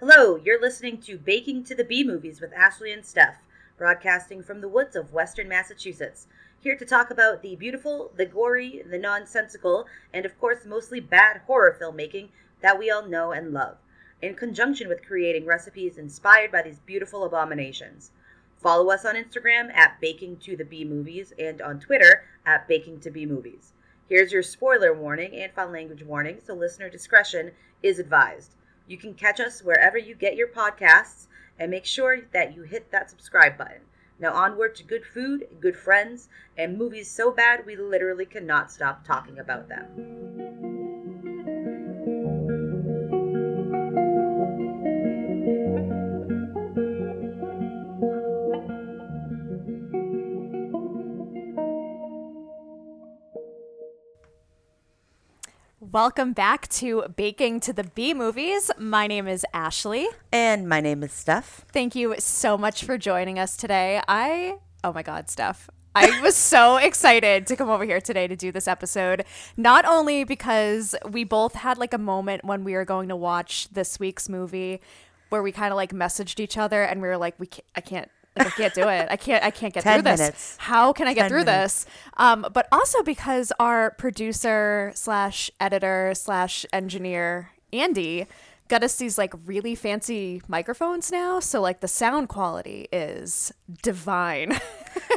Hello, you're listening to Baking to the B Movies with Ashley and Stef, broadcasting from the woods of Western Massachusetts. Here to talk about the beautiful, the gory, the nonsensical, and of course mostly bad horror filmmaking that we all know and love, in conjunction with creating recipes inspired by these beautiful abominations. Follow us on Instagram at Baking to the B Movies and on Twitter at Baking to B Movies. Here's your spoiler warning and foul language warning, so listener discretion is advised. You can catch us wherever you get your podcasts and make sure that you hit that subscribe button. Now, onward to good food, good friends, and movies so bad we literally cannot stop talking about them. Welcome back to Baking to the B Movies. My name is Ashley. And my name is Stef. Thank you so much for joining us today. I, oh my God, Stef. I was so excited to come over here today to do this episode. Not only because we both had like a moment when we were going to watch this week's movie where we kind of like messaged each other and we were like, we can't, I can't like, I can't do it. I can't. I can't get through this. How can I get through minutes. this? Um, but also because our producer slash editor slash engineer Andy got us these like really fancy microphones now, so like the sound quality is divine.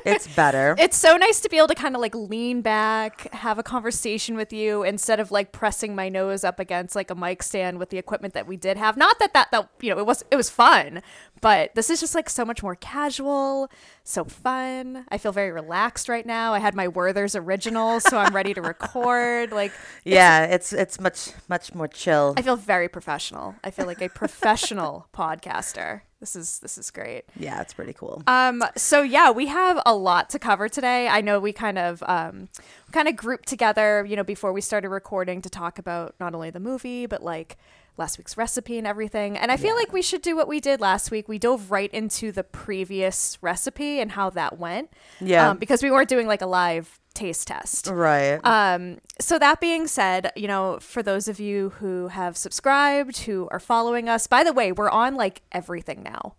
It's better. it's so nice to be able to kind of like lean back, have a conversation with you instead of like pressing my nose up against like a mic stand with the equipment that we did have. Not that that that you know it was it was fun, but this is just like so much more casual, so fun. I feel very relaxed right now. I had my Werther's original, so I'm ready to record. Like yeah, it's it's much much more chill. I feel very professional. I feel like a professional podcaster. This is this is great. yeah, it's pretty cool. Um, so yeah, we have a lot to cover today. I know we kind of um, kind of grouped together, you know, before we started recording to talk about not only the movie but like last week's recipe and everything. And I feel like we should do what we did last week. We dove right into the previous recipe and how that went. Yeah. um, because we weren't doing like a live taste test. right. Um, so that being said, you know, for those of you who have subscribed, who are following us, by the way, we're on like everything now.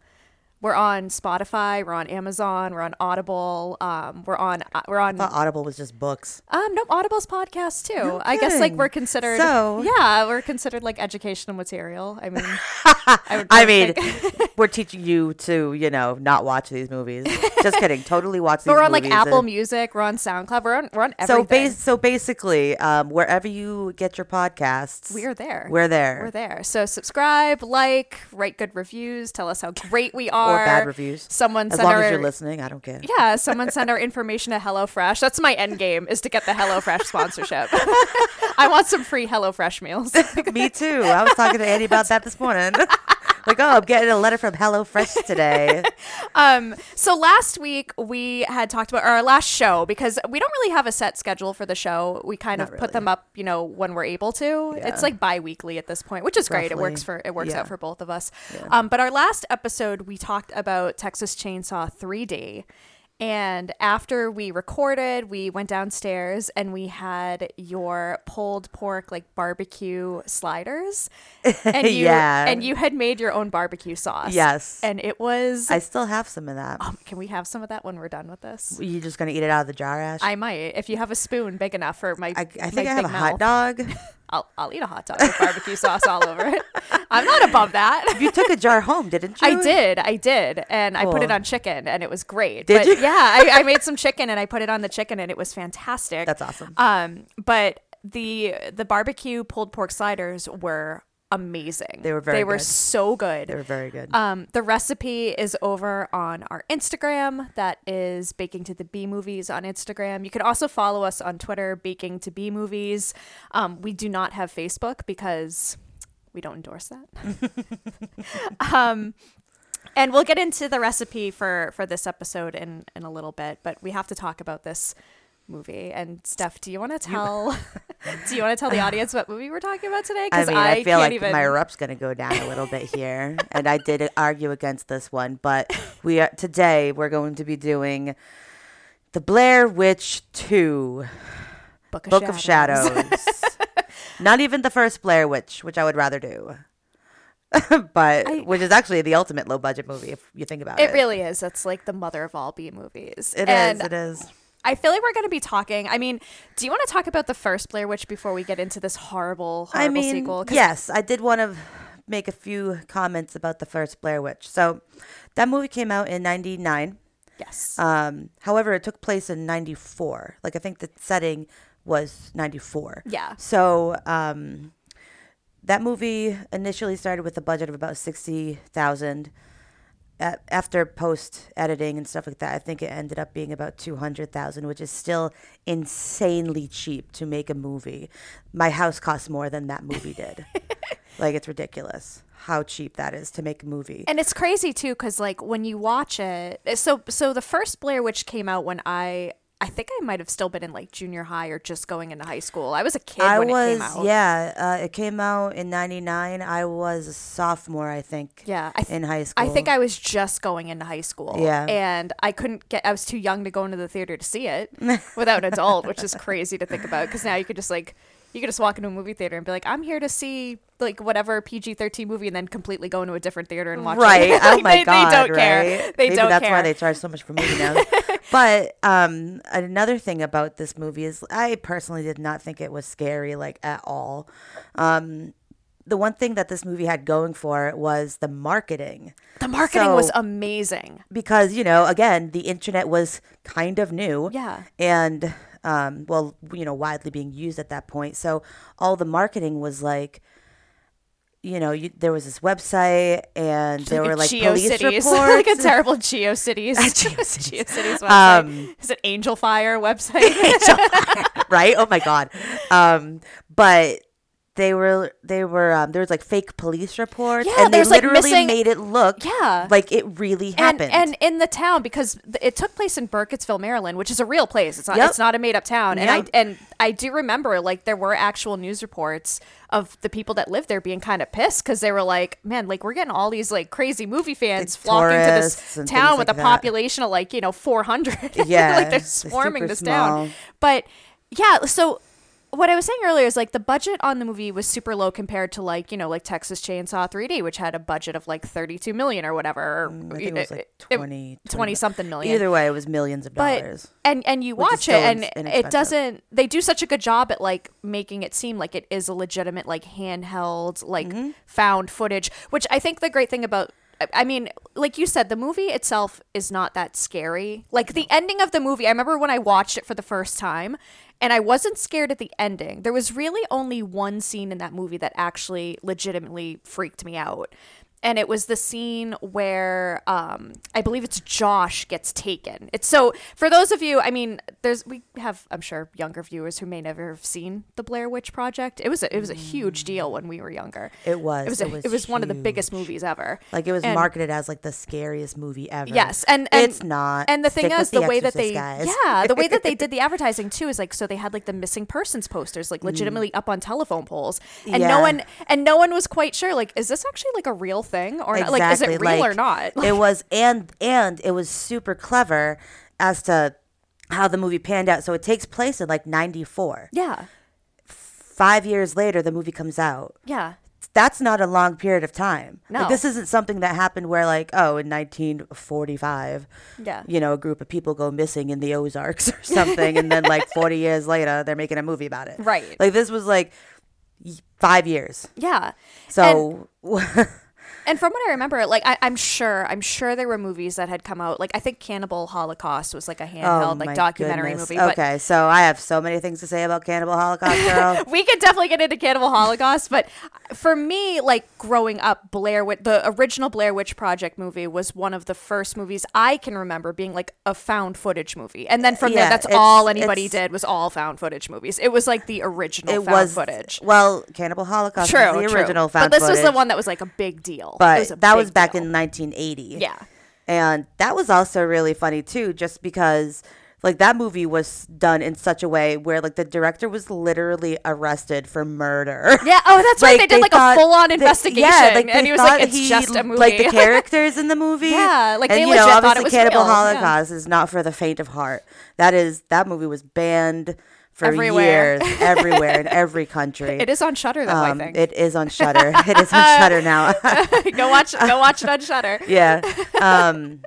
We're on Spotify, we're on Amazon, we're on Audible, um, we're on uh, we're on I thought Audible was just books. um nope, Audible's podcast too. No I guess like we're considered So- yeah, we're considered like educational material. I mean, I, would I mean, we're teaching you to, you know, not watch these movies. Just kidding. Totally watch these but we're on like Apple and- Music, we're on SoundCloud, we're on we're on So, everything. bas- so basically, um, wherever you get your podcasts, we are there. We're there. We're there. So subscribe, like, write good reviews, tell us how great we are. Or bad reviews. Someone As send long our as you're listening, I don't care. yeah, someone send our information to HelloFresh. That's my end game is to get the HelloFresh sponsorship. I want some free HelloFresh meals. Me too. I was talking to Andy about that this morning. Like, oh, I'm getting a letter from HelloFresh today. Um, so last week we had talked about our last show because we don't really have a set schedule for the show. We kind Not of put them up, you know, when we're able to. Yeah. It's like bi-weekly at this point, which is great. It works for it works Yeah. out for both of us. Yeah. Um, but our last episode we talked about Texas Chainsaw 3D. And after we recorded, we went downstairs and we had your pulled pork like barbecue sliders. And you Yeah. and you had made your own barbecue sauce. Yes. And it was I still have some of that. um, can we have some of that when we're done with this? you just gonna eat it out of the jar, Ash? I might, if you have a spoon big enough for my. I, I my think I have a hot dog. I'll, I'll eat a hot dog with barbecue sauce all over it. I'm not above that. You took a jar home, didn't you? I did, I did, and I put it on chicken, and it was great. Did but you? Yeah, I, I made some chicken, and I put it on the chicken, and it was fantastic. That's awesome. Um, but the the barbecue pulled pork sliders were amazing. They were very They were good. so good. They were very good. Um, the recipe is over on our Instagram. That is Baking to the B Movies on Instagram. You can also follow us on Twitter, Baking to B Movies. Um, we do not have Facebook because we don't endorse that. um, and we'll get into the recipe for for this episode in in a little bit, but we have to talk about this movie. And Stef, do you want to tell? do you want to tell the audience what movie we're talking about today? I mean, I, feel can't like even. my erupt's gonna go down a little bit here, and I did argue against this one, but we are today we're going to be doing the Blair Witch Two, Book of, Book of Shadows. Not even the first Blair Witch, which I would rather do. but I- which is actually the ultimate low budget movie if you think about it. It really is. It's like the mother of all B movies. It is. and It is. I feel like we're going to be talking. I mean, do you want to talk about the first Blair Witch before we get into this horrible, horrible I mean, sequel? yes, I did want to make a few comments about the first Blair Witch. So, that movie came out in '99. Yes. Um, however, it took place in '94. Like I think the setting was '94. Yeah. So, um, that movie initially started with a budget of about sixty thousand. A- After post editing and stuff like that, I think it ended up being about two hundred thousand, which is still insanely cheap to make a movie. My house costs more than that movie did. like it's ridiculous how cheap that is to make a movie. and it's crazy too cuz like when you watch it so so the first Blair Witch came out when I I think I might have still been in like junior high or just going into high school. I was a kid I when was, it came out. yeah. Uh, it came out in '99. I was a sophomore, I think. Yeah, I th- in high school. I think I was just going into high school. Yeah. And I couldn't get, I was too young to go into the theater to see it without an adult, which is crazy to think about. Because now you could just like, you could just walk into a movie theater and be like, I'm here to see like whatever PG 13 movie and then completely go into a different theater and watch right. it. oh Like, my they, god. They don't right? care. They Maybe don't that's care. why they charge so much for movie now. but um, another thing about this movie is I personally did not think it was scary like at all. Um, the one thing that this movie had going for it was the marketing. the marketing was amazing. because you know again the internet was kind of new Yeah. and um, well you know widely being used at that point so all the marketing was like you know you, there was this website and there like were like police GeoCities, reports like a terrible GeoCities. GeoCities. GeoCities website. Um, Is it Angelfire website? right oh my god um, but they were they were um, there was like fake police reports Yeah, and they there's, like, literally missing- made it look Yeah. like it really happened and in the town because it took place in Burkittsville, Maryland, which is a real place. It's not Yep. it's not a made up town. And I and I do remember like there were actual news reports of the people that lived there being kind of pissed because they were like, man, like we're getting all these like crazy movie fans Like flocking to this town with like a that. population of like you know 400. Yeah, like they're they're swarming this small. town. But yeah, so what I was saying earlier is like the budget on the movie was super low compared to like you know like Texas Chainsaw 3D, which had a budget of like 32 million or whatever. or, Mm, I think it was like it- it- 20, 20 something million. Either way, it was millions of dollars. but and and you watch it and it doesn't they do such a good job at like making it seem like it is a legitimate like handheld like Mm-hmm. found footage which i think the great thing about I mean, like you said, the movie itself is not that scary. Like the ending of the movie, I remember when I watched it for the first time, and I wasn't scared at the ending. There was really only one scene in that movie that actually legitimately freaked me out. And it was the scene where um, I believe it's Josh gets taken. It's so for those of you, I mean, there's we have I'm sure younger viewers who may never have seen the Blair Witch Project. It was a, it was a huge deal when we were younger. It was. It was It was it was one of the biggest movies ever. Like it was And- marketed as like the scariest movie ever. Yes, and, and it's not. And the thing Stick is, the, way that they, guys. yeah, the way that they did the advertising too is like so they had like the missing persons posters like legitimately up on telephone poles, and no Mm. One and no one was quite sure like is this actually like a real thing or not? like is it Exactly, real or like, not? it was, and and it was super clever as to how the movie panned out. So it takes place in like '94. yeah, Five years later, the movie comes out. yeah, That's not a long period of time. No. Like, this isn't something that happened where, like, oh, in 1945, yeah. you know, a group of people go missing in the Ozarks or something, and then like 40 years later, they're making a movie about it. Right. Like this was like five years. Yeah. So And from what I remember, like I, I'm sure, I'm sure there were movies that had come out. Like I think Cannibal Holocaust was like a handheld, oh like Oh my documentary goodness. movie. But Okay, so I have so many things to say about Cannibal Holocaust, girl. we could definitely get into Cannibal Holocaust, but for me, like growing up, Blair Witch, the original Blair Witch Project movie was one of the first movies I can remember being like a found footage movie, and then from Yeah, there, that's all anybody did was all found footage movies. It was like the original it found was footage. Well, Cannibal Holocaust True, was the true. original found but this was the one that was like a big deal. But was that was back deal. in 1980. yeah. And that was also really funny too, just because like that movie was done in such a way where like the director was literally arrested for murder. Yeah. Oh, that's right. They did like a full-on investigation, yeah, like, and he was like, "It's he- just a movie." Like the characters in the movie. Yeah, like, and, they you know, legit thought it was Cannibal real, yeah. Holocaust is not for the faint of heart. That is that movie was banned for Everywhere. years, everywhere in every country. It is on Shudder though. I Um, think. it is on Shudder. it is on Shudder now. go watch. Go watch it on Shudder. yeah. Um,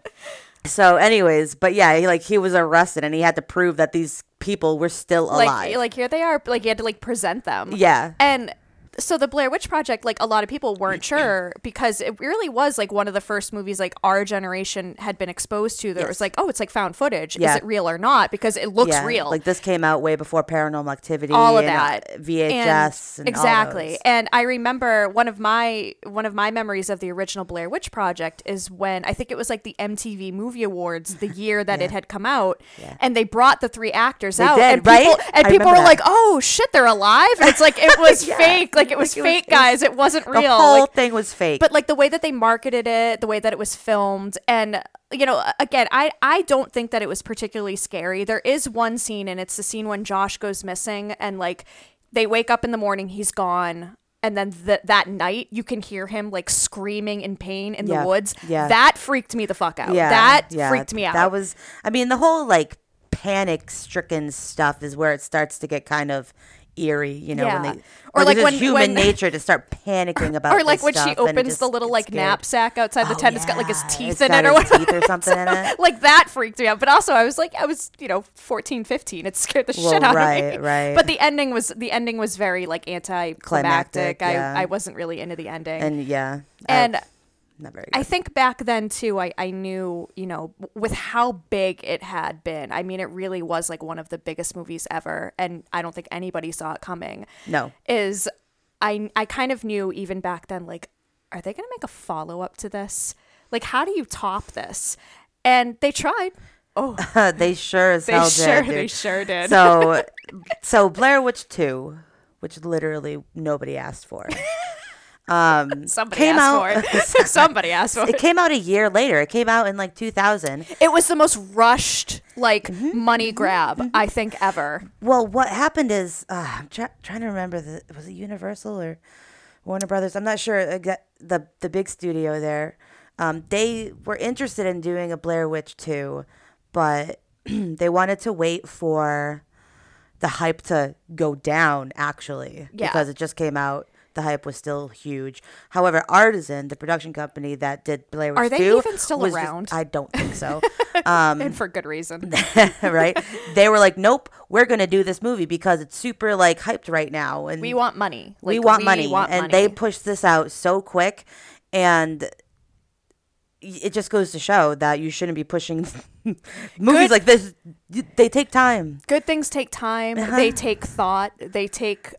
so, anyways, but yeah, he, like he was arrested and he had to prove that these people were still alive. Like, like here they are. Like you had to like present them. yeah. And so the Blair Witch Project, like a lot of people weren't sure because it really was like one of the first movies like our generation had been exposed to. That Yes. was like, oh, it's like found footage. Yeah. Is it real or not? Because it looks yeah. real. Like this came out way before Paranormal Activity. all of and, uh, that VHS. And, all exactly and i remember one of my one of my memories of the original blair witch project is when i think it was like the mtv movie awards the year that it had come out Yeah. and they brought the three actors out did, and people right? and people were that. like oh shit they're alive and it's like it was Yeah. fake like it was Like, fake it was- guys. It wasn't real. The whole like, thing was fake. but like the way that they marketed it the way that it was filmed and you know again i i don't think that it was particularly scary. There is one scene and it's the scene when josh goes missing and like they wake up in the morning he's gone and then th- that night you can hear him like screaming in pain in Yeah, the woods. Yeah. that freaked me the fuck out. Yeah, that yeah, freaked me out. That was, I mean, the whole like panic stricken stuff is where it starts to get kind of eerie, you know, Yeah. when they, Or like like when- human when- nature to start panicking about or like when she opens the little like knapsack outside the Oh, tent. It's got like his teeth it's in it or his whatever. teeth or something in it. like that freaked me out. But also i was like i was you know 14 15 it scared the Well, shit out right, of me. right. but the ending was the ending was very like anticlimactic. Climactic, yeah. i i wasn't really into the ending. And yeah, I- and not very I think back then too, I, I knew, you know, with how big it had been. I mean, it really was like one of the biggest movies ever. And I don't think anybody saw it coming. no, Is I I kind of knew even back then, like, are they gonna make a follow up to this? Like, how do you top this? And they tried. Oh, they sure as they hell sure did. dude. they sure did. So, so Blair Witch Two, which literally nobody asked for, um, Somebody came asked out. for it. Somebody asked for it it. came out a year later. It came out in like 2000. It was the most rushed, like, Mm-hmm. money grab I think ever. Well, what happened is uh, I'm try- trying to remember the was it Universal or Warner Brothers? I'm not sure. The the big studio there, um, they were interested in doing a Blair Witch 2, but they wanted to wait for the hype to go down actually Yeah. because it just came out. The hype was still huge. However, Artisan, the production company that did Blair Witch Are they 2, even still was just- around? I don't think so. Um, and for good reason. right? They were like, "Nope, we're gonna do this movie because it's super like hyped right now, and We want money. we Like, want money." want and they money. pushed this out so quick, and it just goes to show that you shouldn't be pushing movies Good- like this. They take time. good things take time. Uh-huh. They take thought. They take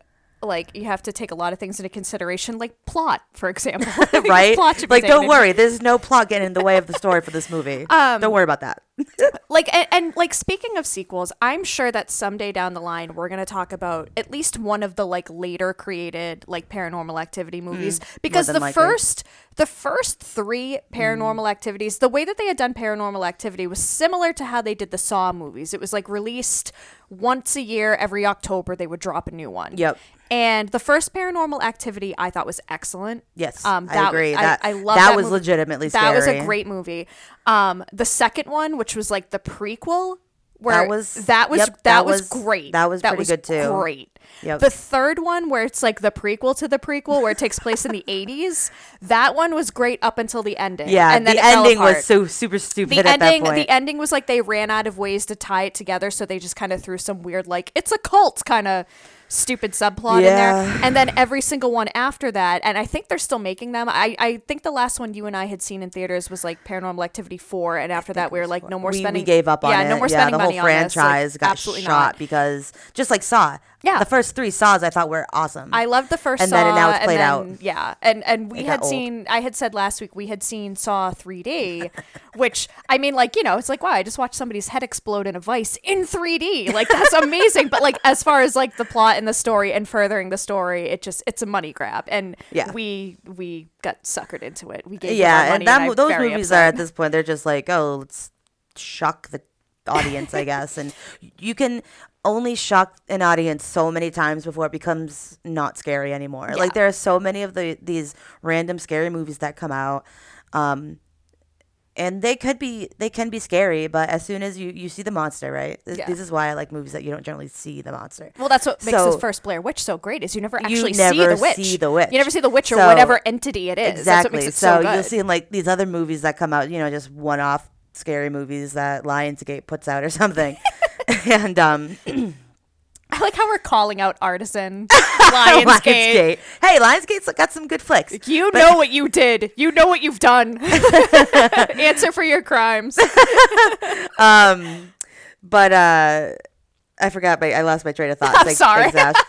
like you have to take a lot of things into consideration, like plot, for example. Right? plot like, don't worry. There's no plot getting in the way of the story for this movie. Um, don't worry about that. like and, and like speaking of sequels i'm sure that someday down the line we're going to talk about at least one of the like later created like paranormal activity movies because the likely. first the first three paranormal activities the way that they had done paranormal activity was similar to how they did the saw movies it was like released once a year every october they would drop a new one Yep. and the first paranormal activity i thought was excellent Yes, um, I that- agree. I, That I love that that was movie. legitimately That was a great movie. Um, the second one, which was like the prequel, where That was- that was yep, that, that was, was- great. that was pretty good, too. Great. Yep. The third one, where it's like the prequel to the prequel, where it takes place in the eighties, that one was great up until the ending. Yeah, and then the ending was so super stupid The at ending, that point. the ending was like they ran out of ways to tie it together, so they just kind of threw some weird, like it's a cult kind of stupid subplot in there. And then every single one after that, and I think they're still making them. I, I think the last one you and I had seen in theaters was like Paranormal Activity four, and after that we were like, no more we, spending. we gave up on yeah, it. no more yeah, spending the whole money on this. Like, franchise got absolutely shot not. because just like Saw. Yeah. the first three Saws I thought were awesome. I loved the first And Saw, then now it's and played then- out. Yeah, and and we It had seen. I had said last week we had seen Saw 3D, which I mean, like you know, it's like wow, I just watched somebody's head explode in a vice in 3D. Like that's amazing. but like as far as like the plot and the story and furthering the story, it just it's a money grab, and Yeah. we we got suckered into it. We gave yeah, money, and that I'm those movies upset. are at this point they're just like oh let's shock the audience I guess, and you can only shock an audience so many times before it becomes not scary anymore. Yeah. Like there are so many of the these random scary movies that come out. Um, and they could be they can be scary, but as soon as you you see the monster, right? This, Yeah. this is why I like movies that you don't generally see the monster. Well, that's what makes So- this first Blair Witch so great is you never You actually see never the witch. see the witch. You never see the witch or whatever entity it is. That's what Exactly. makes it so so, you'll see in like these other movies that come out, you know, just one off scary movies that Lionsgate puts out or something. and um I like how we're calling out Artisan, Lionsgate. Lionsgate. Hey, Lionsgate's got some good flicks. You know what you did. You know what you've done. Answer for your crimes. Um but uh I forgot my I lost my train of thought. I'm Thanks- sorry. thanks,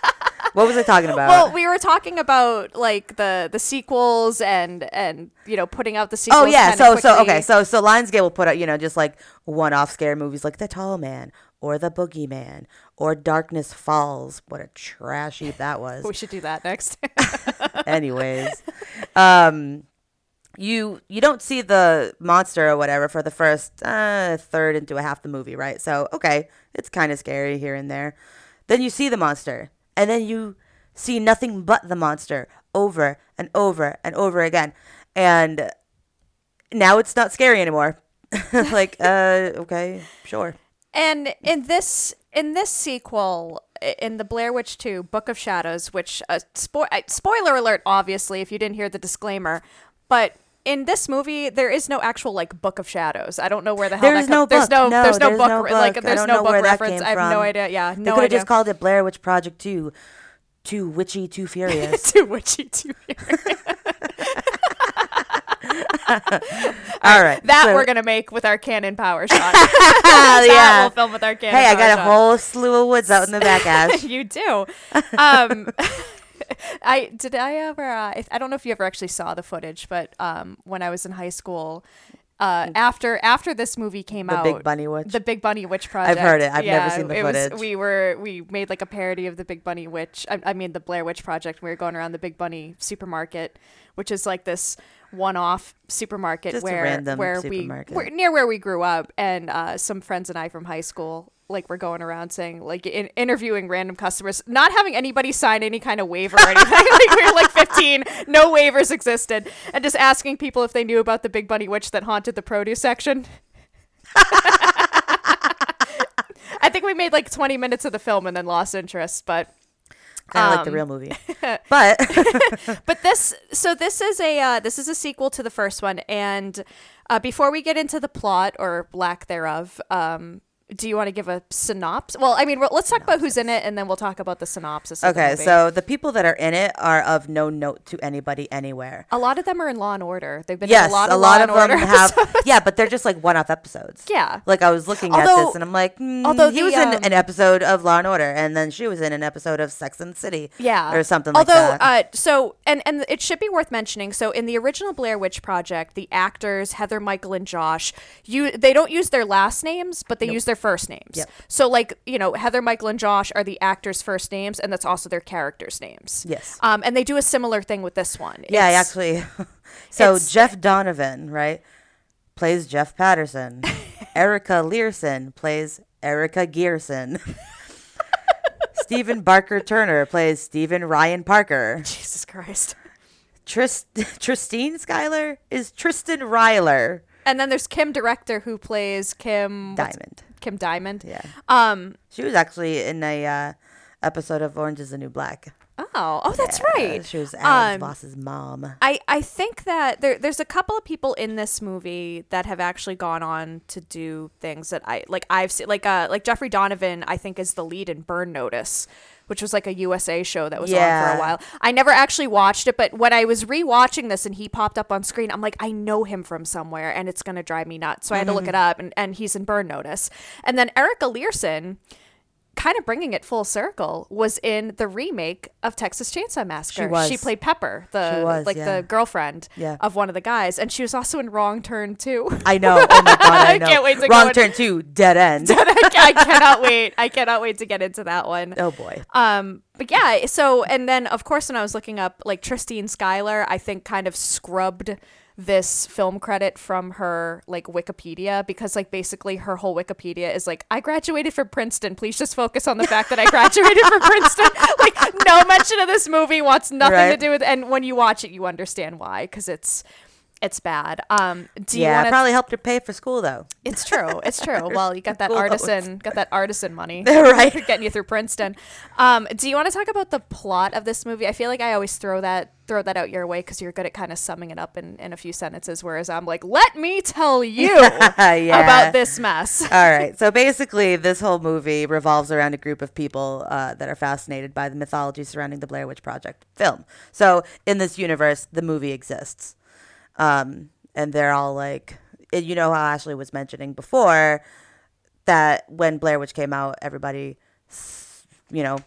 What was I talking about? Well, we were talking about like the the sequels and and you know putting out the sequels. Oh yeah, so so quickly. okay, so so Lionsgate will put out you know just like one-off scare movies like The Tall Man or The Boogeyman or Darkness Falls. What a trash heap that was. we should do that next. Anyways, um, you you don't see the monster or whatever for the first uh, third into a half the movie, right? So okay, it's kind of scary here and there. Then you see the monster, and then you see nothing but the monster over and over and over again, and now it's not scary anymore. like, uh, okay, sure. And in this in this sequel, in the Blair Witch 2 Book of Shadows, which uh, spo- spoiler alert obviously if you didn't hear the disclaimer, but in this movie there is no actual like Book of Shadows. I don't know where the hell There's that no com- there's no No, there's no there's book no re- like there's no book reference. I have no idea. Yeah, They could have just called it Blair Witch Project Two, Too Witchy, Too Furious. Too witchy too. All right, That so- we're gonna make with our cannon power shot. yeah. we'll film with our Canon. Hey, I got a shot. whole slew of woods out in the back, Ash. you do. Um, I did. I ever. Uh, if, I don't know if you ever actually saw the footage, but um, when I was in high school, uh, after after this movie came The out, the Big Bunny Witch. the Big Bunny Witch Project. I've heard it. I've never yeah, seen the it was- footage. we were we made like a parody of the Big Bunny Witch. I, I mean the Blair Witch Project. We were going around the Big Bunny supermarket, which is like this one-off supermarket Just where where supermarket. we where, near where we grew up, and uh, some friends and I from high school. Like we're going around saying, like in, interviewing random customers, not having anybody sign any kind of waiver or anything. like we were like 15, no waivers existed, and just asking people if they knew about the Big Bunny Witch that haunted the produce section. I think we made like 20 minutes of the film and then lost interest, but kind of like um, the real movie. But but this so this is a uh, this is a sequel to the first one and uh, before we get into the plot or lack thereof um do you want to give a synopsis well i mean let's talk about who's in it and then we'll talk about the synopsis of the okay, so the people that are in it are of no note to anybody anywhere. a lot of them are in law and order they've been Yes, in a lot a of, lot law of and order them have. Yeah, but they're just like one-off episodes. yeah Like I was looking at this and I'm like, mm, although he the, was in um, an episode of Law and Order, and then she was in an episode of Sex and the City, yeah or something although like that. uh so and and it should be worth mentioning so in the original blair witch project the actors heather michael and josh you they don't use their last names but they use their first names Yep. so like you know heather michael and josh are the actors first names and that's also their characters names Yes. um and they do a similar thing with this one yeah, It's- actually. so Jeff Donovan, right, plays Jeff Patterson. Erica Leerhsen plays Erica Geerson. Stephen Barker Turner plays Stephen Ryan Parker. jesus christ Trist- Tristine Skyler is Tristen Ryler and then there's kim director who plays kim Diamond. kim diamond Yeah, um she was actually in a uh, episode of Orange Is the New Black. oh oh that's Yeah, right She was Alan's Um, boss's mom. I, I think that there there's a couple of people in this movie that have actually gone on to do things that I like I've seen like uh like Jeffrey Donovan I think is the lead in Burn Notice which was like a USA show that was on for a while. I never actually watched it, but when I was rewatching this and he popped up on screen, I'm like, I know him from somewhere and it's gonna drive me nuts. So I had to Mm-hmm. look it up and, and he's in Burn Notice. And then Erica Leerhsen, kind of bringing it full circle, was in the remake of Texas Chainsaw Massacre. was. She played Pepper, the was, like yeah. the girlfriend Yeah. of one of the guys, and she was also in Wrong Turn too. I know. Oh my god, I I can't wait to go Wrong in- turn two, dead end. I, I cannot wait. I cannot wait to get into that one. oh boy. Um, but yeah, so and then of course when I was looking up like Tristine Skyler, I think kind of scrubbed this film credit from her like Wikipedia because like basically her whole Wikipedia is like I graduated from Princeton. Please just focus on the fact that I graduated from Princeton. Like no mention of this movie wants nothing to do with and when you watch it you understand why cuz it's It's bad. Um, do you yeah, want it to? probably helped her pay for school though. It's true. It's true. Well, you got that artisan, got that artisan money, Right. Getting you through Princeton. Um, do you want to talk about the plot of this movie? I feel like I always throw that throw that out your way because you're good at kind of summing it up in, in a few sentences, whereas I'm like, let me tell you Yeah. about this mess. All right. So basically, this whole movie revolves around a group of people uh, that are fascinated by the mythology surrounding the Blair Witch Project film. So in this universe, the movie exists. Um, and they're all like, you know how Ashley was mentioning before that when Blair Witch came out, everybody, you know,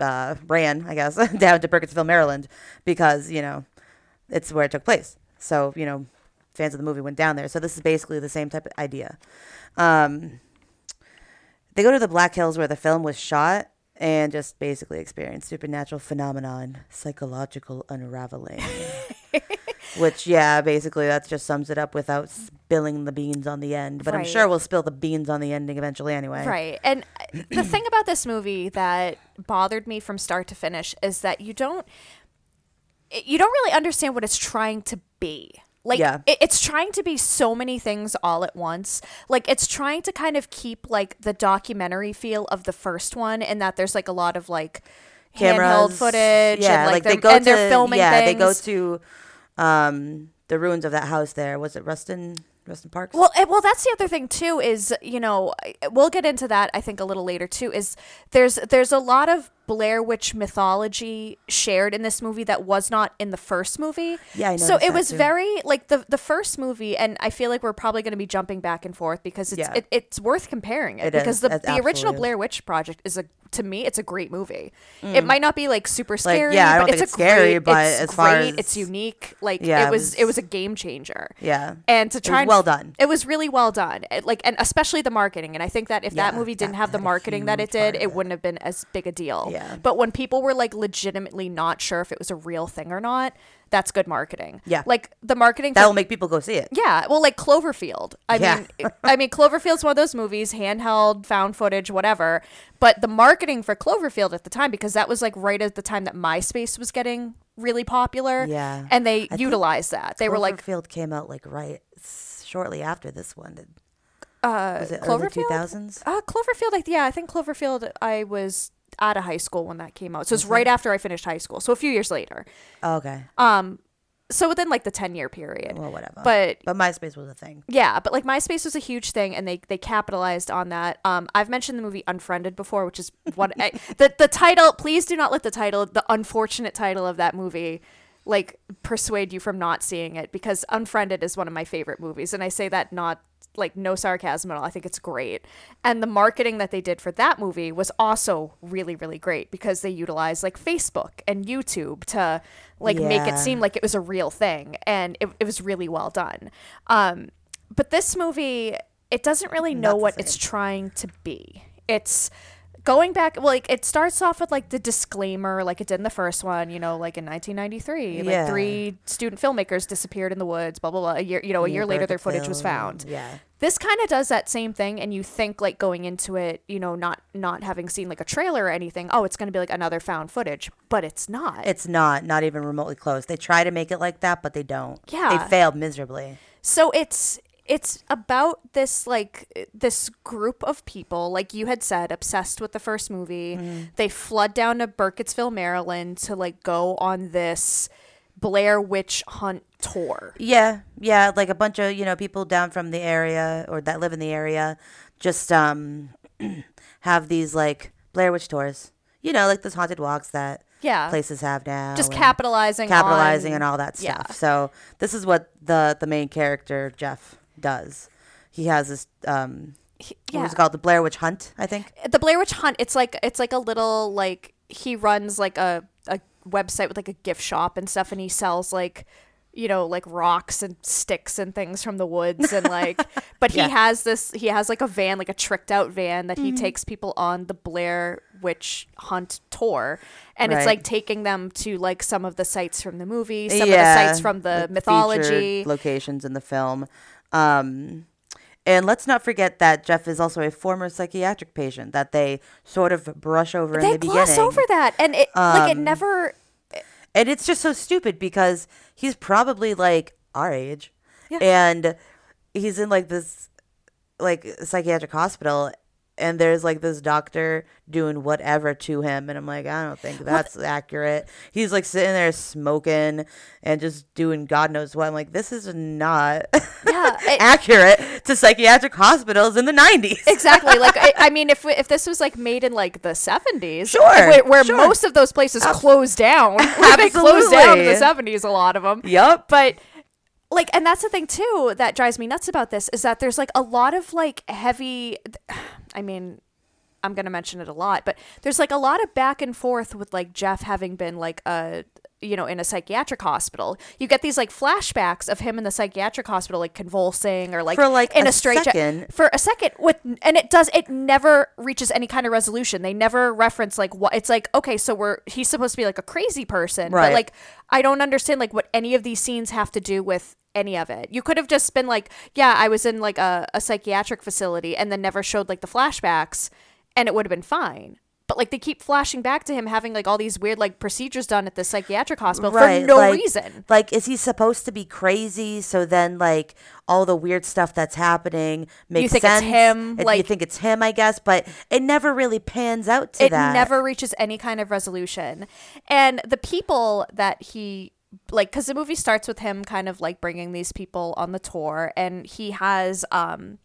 uh, ran, I guess, down to Burkittsville, Maryland, because, you know, it's where it took place. So, you know, fans of the movie went down there. So this is basically the same type of idea. Um, they go to the Black Hills where the film was shot and just basically experience supernatural phenomenon, psychological unraveling. Which, yeah, basically that just sums it up without spilling the beans on the end. But I'm sure we'll spill the beans on the ending eventually anyway. Right. And uh, the thing about this movie that bothered me from start to finish is that you don't you don't really understand what it's trying to be. Like Yeah. it, it's trying to be so many things all at once. Like it's trying to kind of keep like the documentary feel of the first one and that there's like a lot of like handheld footage Yeah, and like, they they're, go and to they're filming yeah, things. they go to um, the ruins of that house there. Was it Rustin? Rustin Parks? Well, well, that's the other thing too. Is you know we'll get into that I think a little later too. Is there's there's a lot of Blair Witch mythology shared in this movie that was not in the first movie. Yeah, I know. so it was too. very like the the first movie, and I feel like we're probably going to be jumping back and forth because it's Yeah. it, it's worth comparing it, It because is. the It the original. Blair Witch Project is a to me it's a great movie. It might not be like super scary, Mm. yeah, I don't but think it's, it's a scary, great, but it's as far great, it's unique. Like Yeah, it was it was- a game changer yeah. and to try and well done. It was really well done. It, like and especially the marketing. And I think that if that movie didn't that have the marketing that it did, it it. wouldn't have been as big a deal. Yeah. But when people were like legitimately not sure if it was a real thing or not, that's good marketing. Yeah. Like the marketing That for will make people go see it. yeah, well, like Cloverfield. I Yeah. mean, I mean, Cloverfield's one of those movies, handheld, found footage, whatever. But the marketing for Cloverfield at the time, because that was like right at the time that MySpace was getting really popular. Yeah. and they think utilized that. They were like, Cloverfield came out like right shortly after this one. Did, uh, was it early Cloverfield. 2000s? Uh, Cloverfield, like, yeah, I think Cloverfield, I was out of high school when that came out. So it's Mm-hmm. right after I finished high school. So a few years later. Oh, okay. Um, so within like the 10 year period. Well, whatever. But but MySpace was a thing. yeah, but like MySpace was a huge thing and they, they capitalized on that. Um, I've mentioned the movie Unfriended before, which is what I, the, the title, please do not let the title, the unfortunate title of that movie, like persuade you from not seeing it because Unfriended is one of my favorite movies. And I say that not like no sarcasm at all. I think it's great. And the marketing that they did for that movie was also really, really great because they utilized like Facebook and YouTube to like make it seem like it was a real thing. And it, it was really well done. Um, but this movie, it doesn't really know what it's trying to be. It's going back well, like it starts off with like the disclaimer like it did in the first one you know like in 1993 like Yeah. three student filmmakers disappeared in the woods blah blah blah a year you know a year later their footage was found Yeah. this kind of does that same thing and you think like going into it you know not not having seen like a trailer or anything oh it's going to be like another found footage but it's not It's not, not even remotely close. They try to make it like that, but they don't. Yeah. They failed miserably. So it's it's about this like this group of people, like you had said, obsessed with the first movie. Mm-hmm. They flood down to Burkittsville, Maryland to like go on this Blair Witch hunt tour. Yeah, yeah, like a bunch of you know people down from the area or that live in the area, just um have these like Blair Witch tours. You know, like those haunted walks that Yeah. places have now. Just capitalizing capitalizing on, and all that yeah. stuff. So this is what the the main character Jeff does. He has this um He- what was it called the Blair Witch Hunt, I think. the Blair Witch Hunt, it's like it's like a little like he runs like a a website with like a gift shop and stuff, and he sells like you know like rocks and sticks and things from the woods and like but Yeah. he has this he has like a van like a tricked out van that he takes people on the Blair Witch Hunt tour and it's like taking them to like some of the sites from the movie some of the sites from the featured mythology locations in the film. Um, and let's not forget that Jeff is also a former psychiatric patient that they sort of brush over in they the gloss beginning. over that and it like it Um, never And it's just so stupid because he's probably like our age, Yeah. and he's in like this like psychiatric hospital. And there's like this doctor doing whatever to him, and I'm like, I don't think that's accurate. He's like sitting there smoking and just doing God knows what. I'm like, this is not Yeah, it- accurate to psychiatric hospitals in the 90s. exactly like I, I mean if if this was like made in like the 70s Sure, where, where sure. most of those places closed down where they closed down in the 70s a lot of them yep but like and that's the thing too that drives me nuts about this is that there's like a lot of like heavy i mean i'm gonna mention it a lot but there's like a lot of back and forth with like jeff having been like a you know in a psychiatric hospital you get these like flashbacks of him in the psychiatric hospital like convulsing or like For, like, in a a, straight second. for a second with and it does it never reaches any kind of resolution they never reference like what it's like okay so we're he's supposed to be like a crazy person Right. but like i don't understand like what any of these scenes have to do with any of it you could have just been like yeah i was in like a, a psychiatric facility and then never showed like the flashbacks and it would have been fine but like they keep flashing back to him having like all these weird like procedures done at the psychiatric hospital for no like, reason Like, is he supposed to be crazy? So then, like, all the weird stuff that's happening makes think it's sense. him, And you think it's him, I guess, but it never really pans out to it that. never reaches any kind of resolution and the people that he like because the movie starts with him kind of like bringing these people on the tour and he has um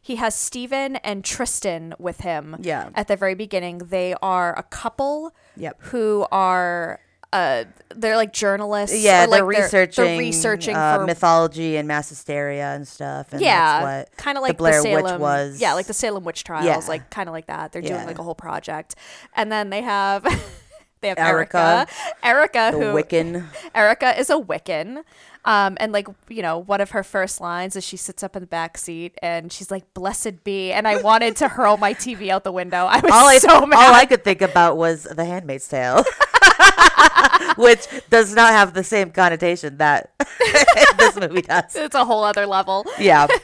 he has Steven and Tristan with him Yeah. at the very beginning they are a couple Yep. who are uh they're like journalists Yeah, or, like, they're researching, they're researching uh, for mythology and mass hysteria and stuff. And yeah, that's what kind of like the Blair Salem, Witch was. Yeah, like the Salem witch trials, Yeah. like kind of like that. They're doing Yeah. like a whole project, and then they have they have Erica. Erica, Erica, the who Wiccan. Erica is a Wiccan. Um, and like you know, one of her first lines is she sits up in the back seat and she's like, "Blessed be," and I wanted to hurl my TV out the window. I was All I, so mad. all I could think about was The Handmaid's Tale, which does not have the same connotation that this movie does. it's a whole other level. Yeah.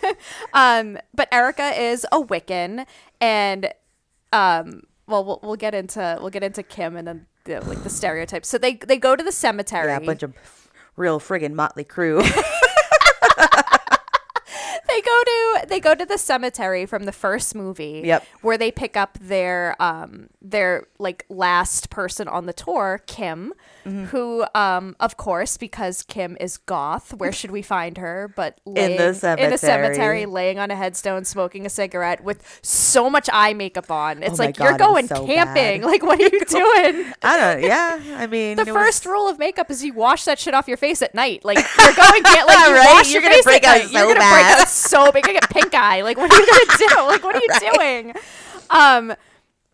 Um, but Erica is a Wiccan, and um, well, we'll we'll get into we'll get into Kim and then the, like the stereotypes. So they they go to the cemetery. Yeah, a bunch of real friggin' motley crew. they go to they go to the cemetery from the first movie. Yep. Where they pick up their um their like last person on the tour, Kim, Mm-hmm. who um of course because Kim is goth, where should we find her but laying, the cemetery, in a cemetery. laying on a headstone smoking a cigarette with so much eye makeup on. It's Oh like you're God, was going so camping. bad. Like what are you doing? I don't. Yeah, I mean, The it was- first rule of makeup is you wash that shit off your face at night. Like you're going get like you Right? wash You're your gonna face break at out night. You're so gonna bad. break out so big. Pink eye. Like what are you gonna do? Like what are you doing? Um,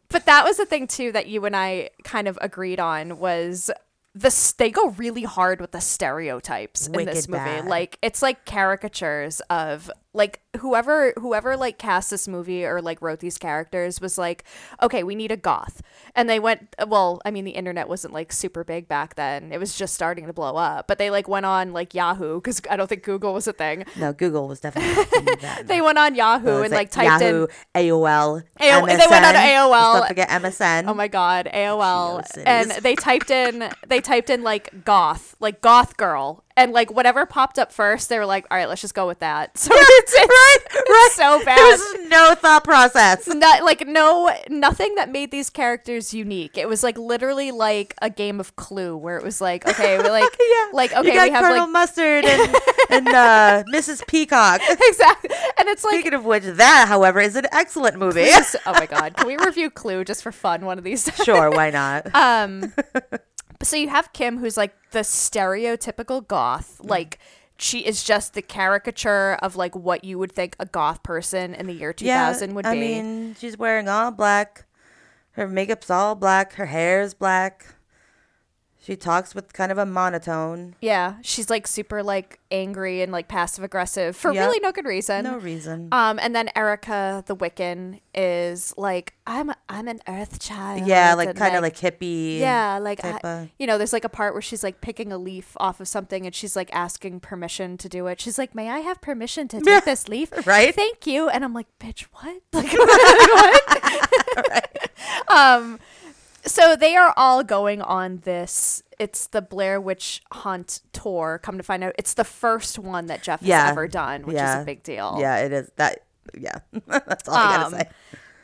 but that was the thing too that you and I kind of agreed on was this. They go really hard with the stereotypes in this movie. bad. Like it's like caricatures of like whoever whoever like cast this movie or like wrote these characters was like okay we need a goth and they went well i mean the internet wasn't like super big back then it was just starting to blow up but they like went on like yahoo because i don't think google was a thing No, Google was definitely they went on yahoo So and it's like typed Yahoo, in AOL, AO they went on AOL. forget MSN. Oh my god, AOL. And they typed in they typed in like goth, like goth girl. And like whatever popped up first, they were like, "All right, let's just go with that." So it's, it's, right, it's so bad. There was no thought process. Not like no nothing that made these characters unique. It was like literally like a game of Clue where it was like, okay, we're like, Yeah. like okay, we have Colonel like Mustard and, and uh, Mrs. Peacock. exactly, and it's like, Speaking of which, that, however, is an excellent movie. oh my god, can we review Clue just for fun one of these times? sure, why not? Um, so you have Kim, who's like the stereotypical goth, Mm. like. She is just the caricature of like what you would think a goth person in the year 2000 would be. I mean, she's wearing all black. Her makeup's all black. Her hair's black. She talks with kind of a monotone. yeah, she's like super like angry and like passive aggressive for Yep. really no good reason. No reason. Um, and then Erica, the Wiccan, is like, I'm I'm an Earth child. yeah, like kind of like hippie. yeah, like I, of- you know, there's like a part where she's like picking a leaf off of something, and she's like asking permission to do it. She's like, "May I have permission to take this leaf?" right? Thank you. And I'm like, "Bitch, what?" Like, what? Um, so they are all going on this it's the Blair Witch Hunt tour. Come to find out, it's the first one that Jeff has ever done, which is a big deal. Yeah, it is. That yeah, that's all I Um, gotta say.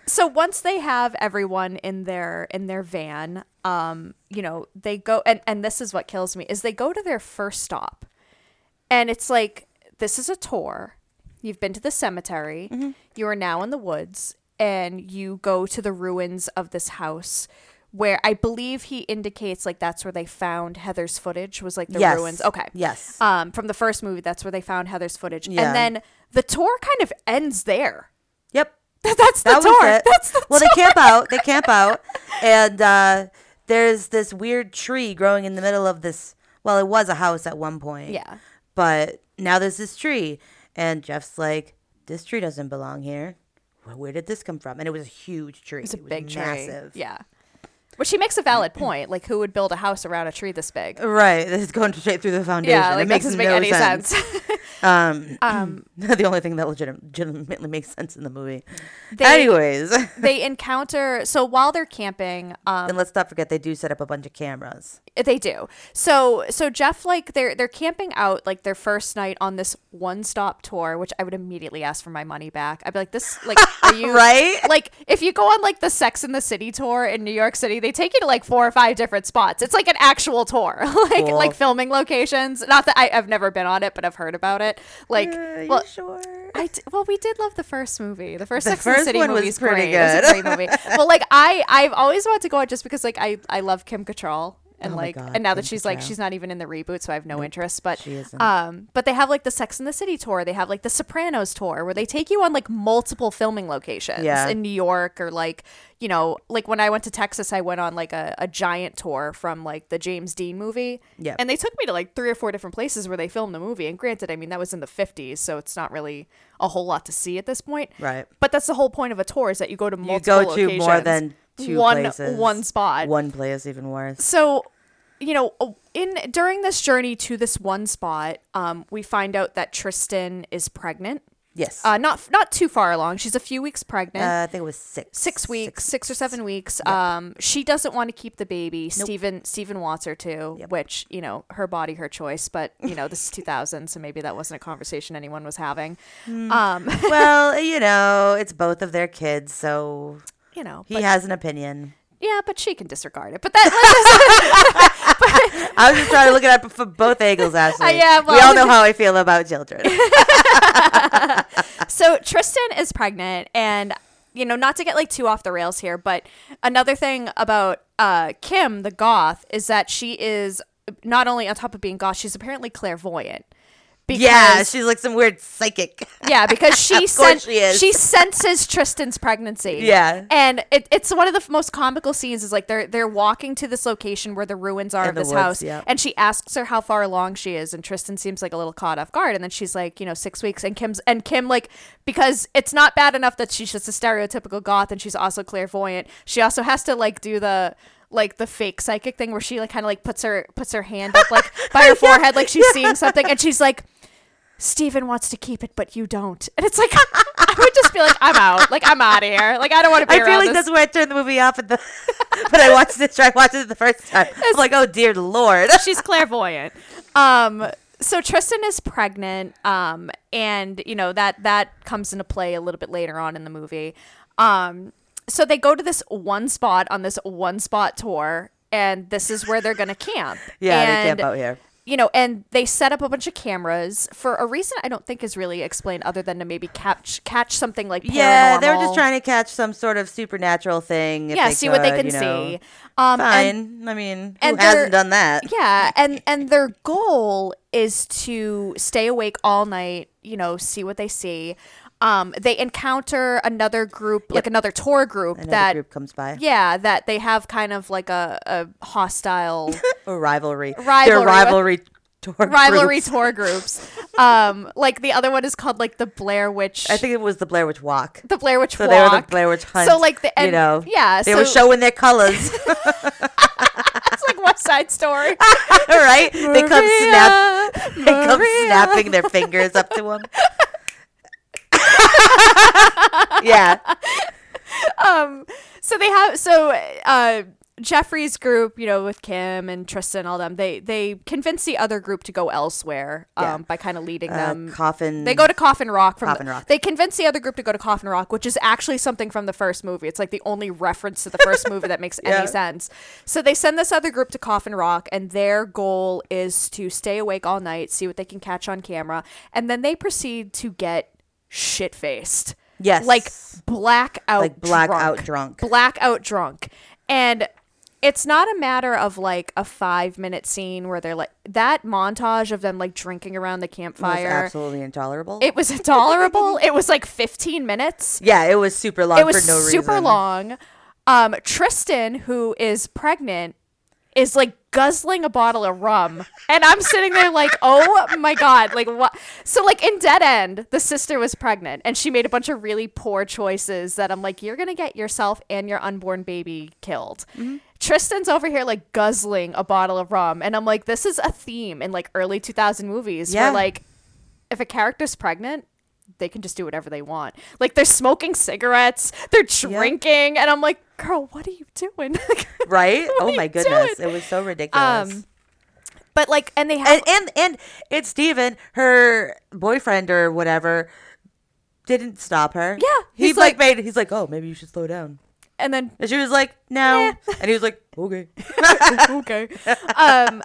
so once they have everyone in their in their van um you know they go and and this is what kills me is they go to their first stop and it's like this is a tour you've been to the cemetery Mm-hmm. you are now in the woods and you go to the ruins of this house where i believe he indicates like that's where they found heather's footage was like the Yes. ruins okay Yes. um from the first movie that's where they found heather's footage Yeah. and then the tour kind of ends there Yep. that's the That was tour it. that's the well, they camp out. They camp out, and uh, there's this weird tree growing in the middle of this. Well, it was a house at one point. Yeah. But now there's this tree, and Jeff's like, "This tree doesn't belong here. Where, did this come from?" And it was a huge tree. It's a it was big tree. massive. Yeah. Which she makes a valid point. Like, who would build a house around a tree this big? Right. This is going straight through the foundation. Yeah, like, it makes doesn't make no any sense. Um, um, the only thing that legit- legitimately makes sense in the movie. They- Anyways, they encounter so while they're camping, um, and let's not forget they do set up a bunch of cameras. they do. So so Jeff like they're they're camping out like their first night on this one stop tour, which I would immediately ask for my money back. I'd be like, this like are you Right? Like if you go on like the Sex in the City tour in New York City, they take you to like four or five different spots. It's like an actual tour, like Cool. like filming locations. Not that I, I've never been on it, but I've heard about it. Like, Uh, well, sure? I d- well, we did love the first movie. The first The Sex first City one was movie is pretty great. It was a great movie. well, like I, I've always wanted to go out just because like I, I love Kim Cattrall. And Oh like, God, and now that she's like, she's not even in the reboot, so I have no interest. But, um, but they have like the Sex and the City tour. They have like the Sopranos tour, where they take you on like multiple filming locations Yeah. in New York or like, you know, like when I went to Texas, I went on like a, a giant tour from like the James Dean movie. Yeah. And they took me to like three or four different places where they filmed the movie. And granted, I mean, that was in the 50s, so it's not really a whole lot to see at this point. Right. But that's the whole point of a tour is that you go to multiple You go to more than two one, places. One spot. One place, even worse. So, you know, in during this journey to this one spot, um, we find out that Tristen is pregnant. Yes. Uh, not not too far along. She's a few weeks pregnant. Uh, I think it was six. six weeks, six, or seven weeks. Um, she doesn't want to keep the baby. Stephen Stephen wants her to, which you know, her body, her choice. But you know, this is 2000, so maybe that wasn't a conversation anyone was having. Hmm. Um, well, you know, it's both of their kids, so you know, he has an opinion. yeah, but she can disregard it. But that I was just trying to look it up from both angles, Ashley. yeah, we all know how I feel about children. so Tristen is pregnant and you know not to get like too off the rails here but another thing about uh Kim the goth is that she is not only on top of being goth she's apparently clairvoyant because yeah, she's like some weird psychic. yeah because she sen- she she senses Tristen's pregnancy Yeah. and it, it's one of the most comical scenes is like they're they're walking to this location where the ruins are In of this woods, house yeah. and she asks her how far along she is and Tristen seems like a little caught off guard and then she's like you know 6 weeks and Kim's and Kim like because it's not bad enough that she's just a stereotypical goth and she's also clairvoyant she also has to like do the like the fake psychic thing where she like kind of like puts her puts her hand up like by her forehead like she's seeing something and she's like Steven wants to keep it, but you don't. And it's like, I would just be like, I'm out. Like, I'm out of here. Like, I don't want to be around. I feel like this. that's where I turned the movie off at the. but I watched it. I watched it the first time. I'm like, oh dear lord. She's clairvoyant. Um, so Tristen is pregnant. Um, and you know that that comes into play a little bit later on in the movie. Um, so they go to this one spot on this one spot tour, and this is where they're gonna camp. Yeah, they camp out here. You know, and they set up a bunch of cameras for a reason I don't think is really explained, other than to maybe catch catch something like Yeah, they were paranormal. just trying to catch some sort of supernatural thing. if yeah, see what they can you know. see. Um, and- Fine. I mean, and who hasn't done that? yeah, and and their goal is to stay awake all night. You know, see what they see. Um, they encounter another group, like another tour group Another that. group comes by. Yeah, that they have kind of like a, a hostile A rivalry. Their Rivalry. rivalry tour groups. rivalry groups. tour groups. Um, like the other one is called like the Blair Witch. I think it was the Blair Witch Walk. the Blair Witch So Walk. they were the Blair Witch Hunt. So like the you know, yeah, they so were showing their colors, it's like West Side Story. right? They come snap, Maria, they come snapping their fingers up to them. yeah, um so they have so uh Jeffrey's group, you know, with Kim and Tristen, and all them, they they convince the other group to go elsewhere um, Yeah. by kind of leading Uh, them. coffin. They go to Coffin Rock from Coffin the- Rock. They convince the other group to go to Coffin Rock, which is actually something from the first movie. It's like the only reference to the first movie that makes Yeah. any sense. So they send this other group to Coffin Rock, and their goal is to stay awake all night, see what they can catch on camera, and then they proceed to get shit faced. Yes. like blackout, Like blackout drunk. drunk. blackout drunk, and it's not a matter of like a five minute scene where they're like that montage of them like drinking around the was campfire. absolutely intolerable. It was intolerable. it was like 15 minutes. yeah, it was super long It was for no super reason. long. Um, Tristen, who is pregnant, is like guzzling a bottle of rum, and I'm sitting there like, oh my god, like what? So like in Dead End, the sister was pregnant, and she made a bunch of really poor choices that I'm like, you're gonna get yourself and your unborn baby killed. Mm-hmm. Tristen's over here like guzzling a bottle of rum, and I'm like, this is a theme in like early 2000 movies Yeah. where like if a character's pregnant, they can just do whatever they want. Like they're smoking cigarettes, they're drinking, and I'm like, girl, what are you doing? Right? Oh my goodness, doing? it was so ridiculous. um, but like, and they have and and and it's Steven, her boyfriend or whatever, didn't stop her. Yeah, he he's like, like- made. He's like, oh, maybe you should slow down. and then And she was like, no. And he was like, okay. okay. Um,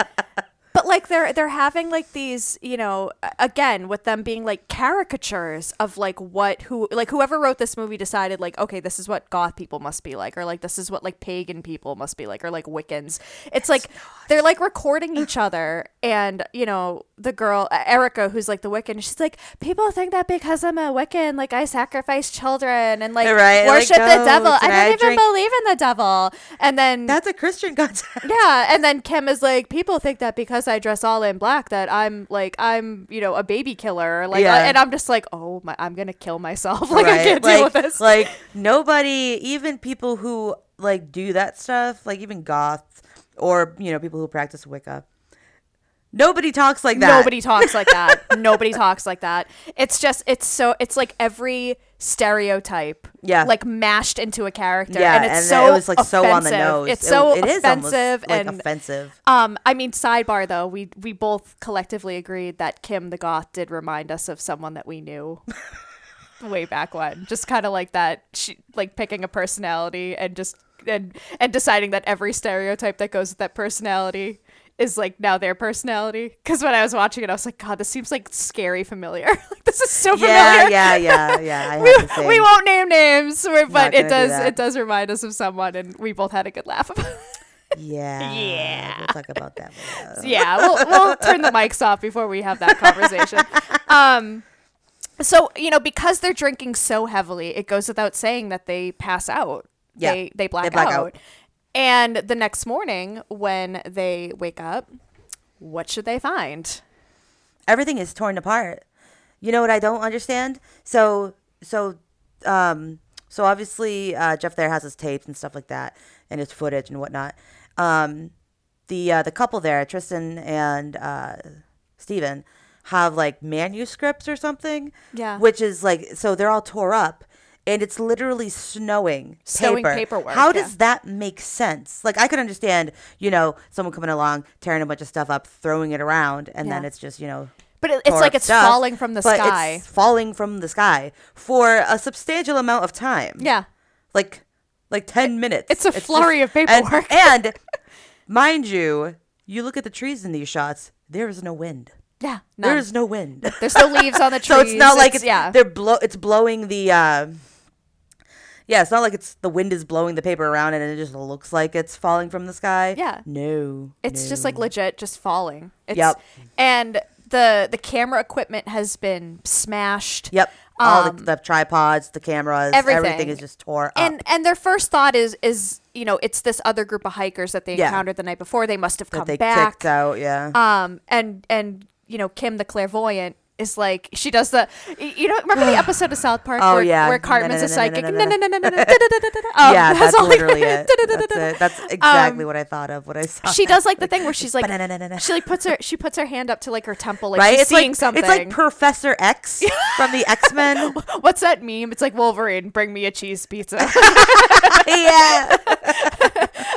but like they're they're having like these, you know, again with them being like caricatures of like what who like whoever wrote this movie decided like okay this is what goth people must be like or like this is what like pagan people must be like or like Wiccans. It's like they're like recording each other and you know the girl Erica who's like the Wiccan she's like people think that because I'm a Wiccan like I sacrifice children and like Right, like, worship the oh, devil. I don't I even drink- believe in the devil. And then That's a Christian concept. yeah, and then Kim is like, people think that because I dress all in black that I'm like I'm you know a baby killer, like, Yeah. and I'm just like, oh my, I'm gonna kill myself, like I can't like, deal with this. Like nobody, even people who like do that stuff, like even goths or you know people who practice Wicca. Nobody talks like that. Nobody talks like that. Nobody talks like that. It's just it's so it's like every stereotype, Yeah. like mashed into a character, Yeah, and it's and so it was like so on the offensive. nose. It's It- so it is almost, offensive like and offensive. Um, I mean, sidebar though, we we both collectively agreed that Kim the Goth did remind us of someone that we knew way back when. Just kind of like that, she, like picking a personality and just and and deciding that every stereotype that goes with that personality is like now their personality. Because when I was watching it, I was like, God, this seems like scary familiar. like this is so familiar. Yeah, yeah, yeah, yeah. We, have the same. we won't name names, but it does that. it does remind us of someone, and we both had a good laugh about it. Yeah. Yeah. We'll talk about that later. yeah, we'll, we'll turn the mics off before we have that conversation. Um, so you know, because they're drinking so heavily, it goes without saying that they pass out. Yeah, they they black, black out. out. And the next morning, when they wake up, what should they find? everything is torn apart. You know what I don't understand? So so um so obviously uh, Jeff there has his tapes and stuff like that and his footage and whatnot. Um the uh, the couple there, Tristen and uh Steven, have like manuscripts or something. Yeah. Which is like so they're all tore up and it's literally snowing Snowing paper. paperwork, How yeah. does that make sense? Like I could understand, you know, someone coming along, tearing a bunch of stuff up, throwing it around, and then it's just, you know, But it, it's like it's stuff, falling from the but sky. It's falling from the sky for a substantial amount of time. Yeah. Like like 10 minutes. it's a flurry of and- paperwork. And, mind you, you look at the trees in these shots, there is no wind. Yeah. none. There is no wind. There's no leaves on the trees. so it's not like it's, yeah. they're blow it's blowing the uh yeah, it's not like it's the wind is blowing the paper around and it just looks like it's falling from the sky. Yeah. No. It's just like legit just falling. It's, Yep. And the the camera equipment has been smashed. Yep. All Um, the, the tripods, the cameras, everything. everything, is just tore up. And and their first thought is is you know it's this other group of hikers that they Yeah. encountered the night before. They must have that come they back. kicked out, yeah. Um and and you know Kim the clairvoyant is like she does the you know remember the episode of South Park Oh, where, yeah. where Cartman's a psychic Um, yeah, that's literally it. That's it. That's exactly Um, what I thought of when I saw she does like the thing where she's like she like puts her she puts her hand up to like her temple like right? she's seeing something it's like Professor X from the X Men. What's that meme? It's like Wolverine, bring me a cheese pizza. yeah,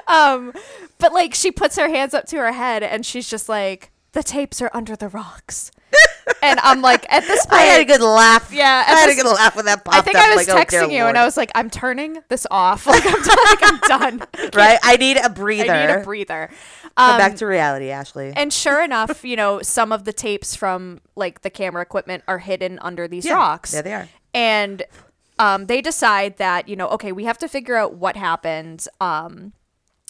um, but like she puts her hands up to her head and she's just like, the tapes are under the rocks. And I'm like, at this point, I had a good laugh. Yeah, I had a good laugh when that popped I think up. I was like, oh, texting dear you and I was like, I'm turning this off. Like I'm done. like I'm done. right. I need a breather. I need a breather. Come Um, back to reality, Ashley. and sure enough, you know, some of the tapes from like the camera equipment are hidden under these Yeah, rocks. there they are. And um, they decide that, you know, okay, we have to figure out what happened. Um,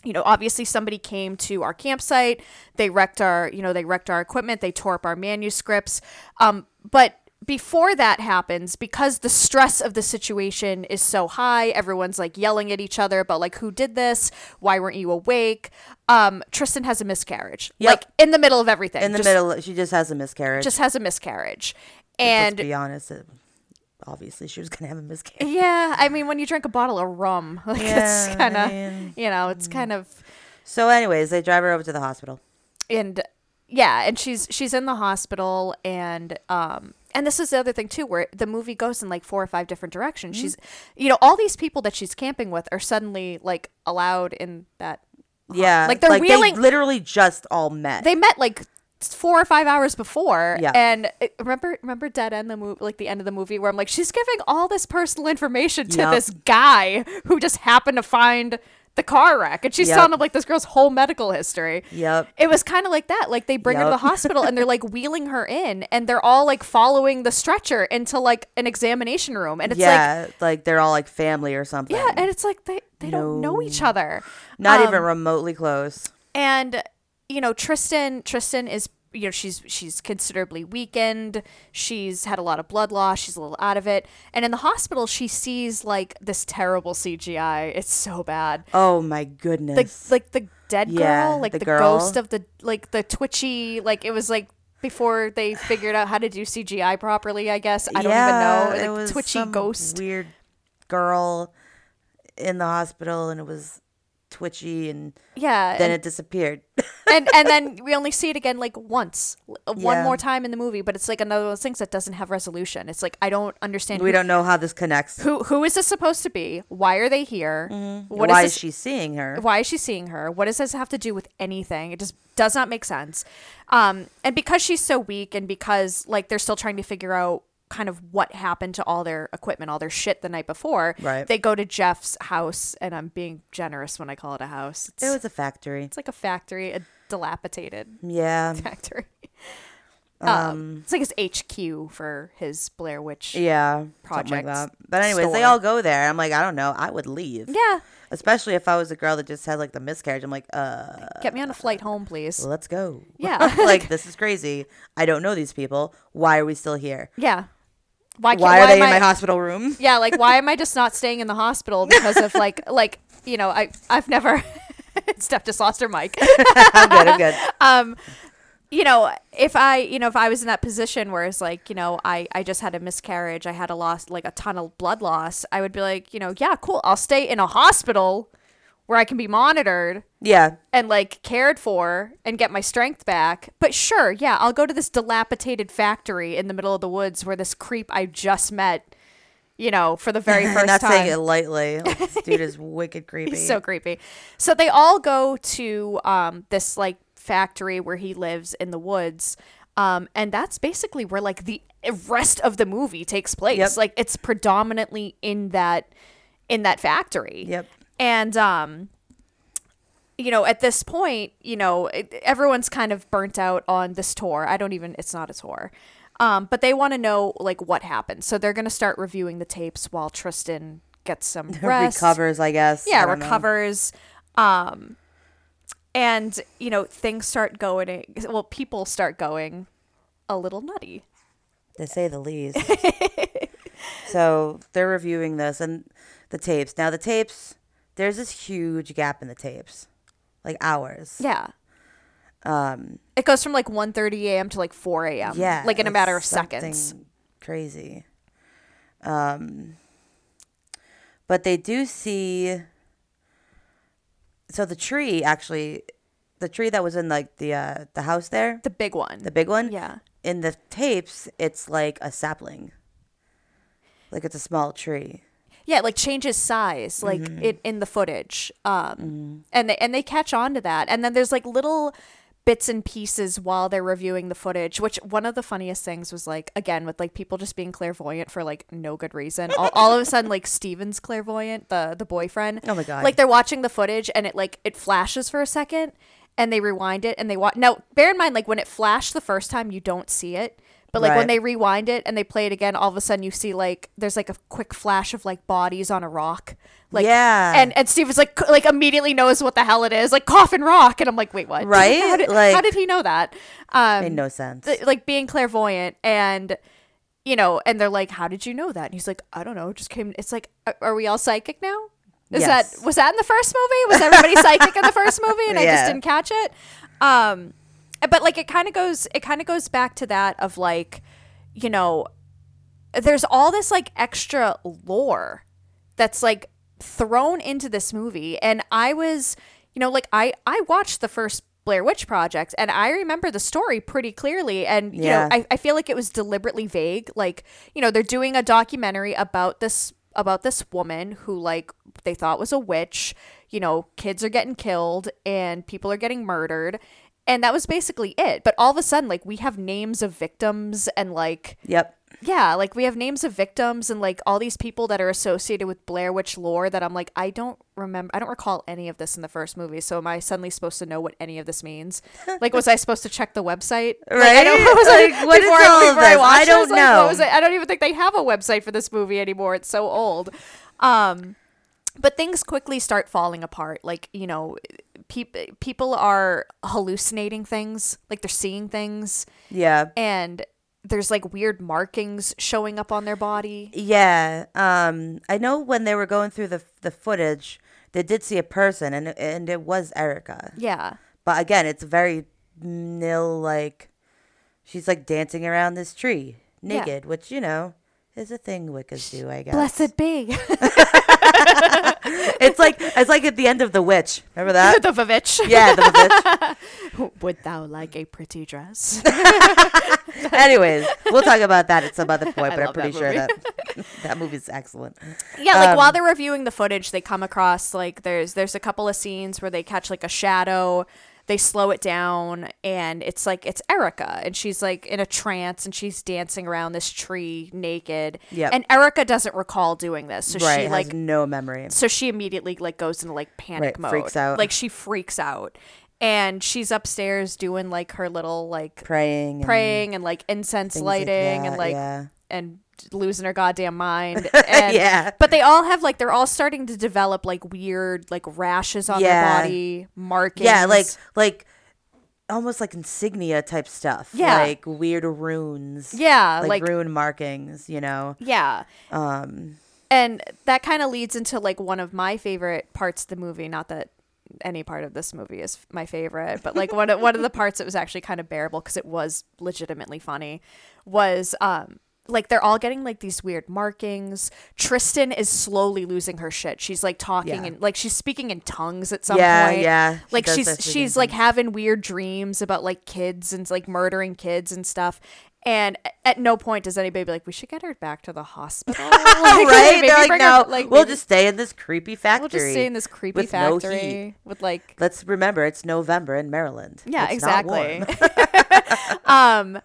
you know, obviously somebody came to our campsite. They wrecked our, you know, they wrecked our equipment. They tore up our manuscripts. Um, but before that happens, because the stress of the situation is so high, everyone's like yelling at each other about like who did this, why weren't you awake? Um, Tristen has a miscarriage, Yep. like in the middle of everything. In the just, middle, she just has a miscarriage. just has a miscarriage, Let's and be honest. Obviously, she was gonna have a miscarriage. yeah, I mean, when you drink a bottle of rum, like Yeah, it's kind of, I mean, you know, it's kind of So, anyways, they drive her over to the hospital. and yeah and she's she's in the hospital and um and this is the other thing too where the movie goes in like four or five different directions Mm-hmm. she's you know all these people that she's camping with are suddenly like allowed in that Yeah, like, they're wheeling- They literally just all met. they met like four or five hours before Yeah. and uh, remember remember dead end the movie like the end of the movie where i'm like she's giving all this personal information to Yep. this guy who just happened to find the car wreck and she's Yep. telling him like this girl's whole medical history Yep. it was kind of like that. Like they bring her to the hospital and they're like wheeling her in and they're all like following the stretcher into like an examination room. And it's like, yeah, like, they're all like family or something. yeah. And it's like they, they don't know each other. Not Um, even remotely close. And, you know, Tristen, Tristen is, you know, she's, she's considerably weakened. She's had a lot of blood loss. She's a little out of it. And in the hospital, she sees like this terrible CGI. It's so bad. Oh my the goodness. like the dead Yeah, girl, like the the, girl. ghost of the like the twitchy, like it was like before they figured out how to do CGI properly. I guess I don't Yeah, even know. Like was twitchy ghost. weird girl in the hospital, and it was twitchy, and Yeah, then and, it disappeared. and and then we only see it again like once, one Yeah. more time in the movie. But it's like another of those things that doesn't have resolution. It's like I don't understand. we who, don't know how this connects. who who is this supposed to be? Why are they here? What Why this- is she seeing her? why is she seeing her what does this have to do with anything it just does not make sense um and because she's so weak and because like they're still trying to figure out kind of what happened to all their equipment all their shit the night before Right. they go to jeff's house and i'm being generous when i call it a house it's, It was a factory. it's like a factory a dilapidated Yeah. factory um, it's like his hq for his blair witch Yeah. Project like. But anyways, they all go there. I'm like, I don't know. I would leave. yeah Especially if I was a girl that just had like the miscarriage. I'm like, uh, get me on a flight home please let's go. Yeah. like this is crazy. I don't know these people. Why are we still here? yeah why, can't, Why are they am in I- my hospital room? yeah like why am i just not staying in the hospital because of like like you know i i've never stef just lost her mic I'm good. I'm good. um you know if i you know if i was in that position where it's like you know i i just had a miscarriage i had a loss like a ton of blood loss i would be like you know yeah cool i'll stay in a hospital where i can be monitored Yeah. and like cared for and get my strength back. But sure, yeah, I'll go to this dilapidated factory in the middle of the woods where this creep I just met, you know, for the very first not time. saying it lightly. Like, this dude is wicked creepy. He's so creepy. So they all go to um, this like factory where he lives in the woods. Um, and that's basically where like the rest of the movie takes place. Yep. Like it's predominantly in that in that factory. Yep. And um you know, at this point, you know, it, everyone's kind of burnt out on this tour. I don't even it's not a tour. Um but they want to know like what happened. So they're going to start reviewing the tapes while Tristen gets some rest Recovers, I guess. Yeah know. recovers um and you know things start going well people start going a little nutty to say the least. so they're reviewing this and the tapes. Now the tapes, there's this huge gap in the tapes, like hours. yeah Um, it goes from like 1.30 a.m to like 4 a.m yeah, like in a matter of seconds Crazy. Um, but they do see. So the tree actually, the tree that was in like the uh, the house there, the big one the big one. yeah In the tapes, it's like a sapling. Like it's a small tree. Yeah, like changes size, like Mm-hmm. it in the footage. Um, and they and they catch on to that, and then there's like little bits and pieces while they're reviewing the footage. Which one of the funniest things was like again with like people just being clairvoyant for like no good reason. all, all of a sudden, like Steven's clairvoyant, the the boyfriend. Oh my God. Like they're watching the footage and it like it flashes for a second, and they rewind it and they watch. Now, bear in mind, like when it flashed the first time, you don't see it. But like when they rewind it and they play it again, all of a sudden you see like there's like a quick flash of like bodies on a rock. Like Yeah. And and Steve is like like immediately knows what the hell it is, like coffin rock, and I'm like, wait, what? Right? how, did, Like- how did he know that? Um, Made no sense. th- like being clairvoyant and you know, and they're like, how did you know that? And he's like, I don't know, it just came. It's like, are, we all psychic now? Is Yes. that was that in the first movie? Was everybody psychic in the first movie, and I just didn't catch it? Um, but like it kind of goes, it kind of goes back to that of like, you know, there's all this like extra lore that's like thrown into this movie. And i was you know like i i watched the first blair witch project and i remember the story pretty clearly. And you Yeah. know I, I feel like it was deliberately vague. Like you know they're doing a documentary about this about this woman who like they thought was a witch. You know kids are getting killed and people are getting murdered and that was basically it but all of a sudden like we have names of victims and like yep. yeah, like we have names of victims and like all these people that are associated with Blair Witch lore that I'm like, I don't remember, I don't recall any of this in the first movie. So am I suddenly supposed to know what any of this means? Like, was I supposed to check the website? Like, I don't, Right? was I- Like, what is before, all of before I watched I don't know. was? I don't even think they have a website for this movie anymore. It's so old. Um, but things quickly start falling apart. Like, you know, peop- people are hallucinating things, like they're seeing things Yeah. and there's like weird markings showing up on their body. Yeah. Um, I know when they were going through the the footage, they did see a person, and and it was Erica. Yeah. But again, it's very nil. Like she's like dancing around this tree Yeah. naked, which you know is a thing Wiccas do. I guess. Blessed be. It's like it's like at the end of the witch. Remember that? the Vavitch. yeah, the witch. Would thou like a pretty dress? Anyways, we'll talk about that at some other point. But I'm pretty that sure that that movie's excellent. yeah, like Um, while they're reviewing the footage, they come across like there's there's a couple of scenes where they catch like a shadow. They slow it down, and it's like it's Erica, and she's like in a trance, and she's dancing around this tree naked. Yep. And Erica doesn't recall doing this, so right, she like no memory. so she immediately like goes into like panic Right, mode freaks out. like she freaks out and she's upstairs doing like her little like Praying, and praying and like incense things like lighting and like yeah. and losing her goddamn mind and, Yeah. but they all have like they're all starting to develop like weird like rashes on Yeah. their body markings yeah, like like almost like insignia type stuff. Yeah. like weird runes. yeah like, like, rune markings. You know. yeah Um. and that kind of leads into like one of my favorite parts of the movie not that any part of this movie is my favorite but like one of one of the parts that was actually kind of bearable because it was legitimately funny was um like they're all getting like these weird markings tristen is slowly losing her shit she's like talking Yeah. and like she's speaking in tongues at some Yeah, point yeah, she like she's she's like tongues. having weird dreams about like kids and like murdering kids and stuff and at no point does anybody be like, we should get her back to the hospital. Like, right? They're like, no, her- like, we'll maybe- just stay in this creepy factory. we'll just stay in this creepy with no factory heat. with like Let's remember, it's November in Maryland. yeah It's not exactly um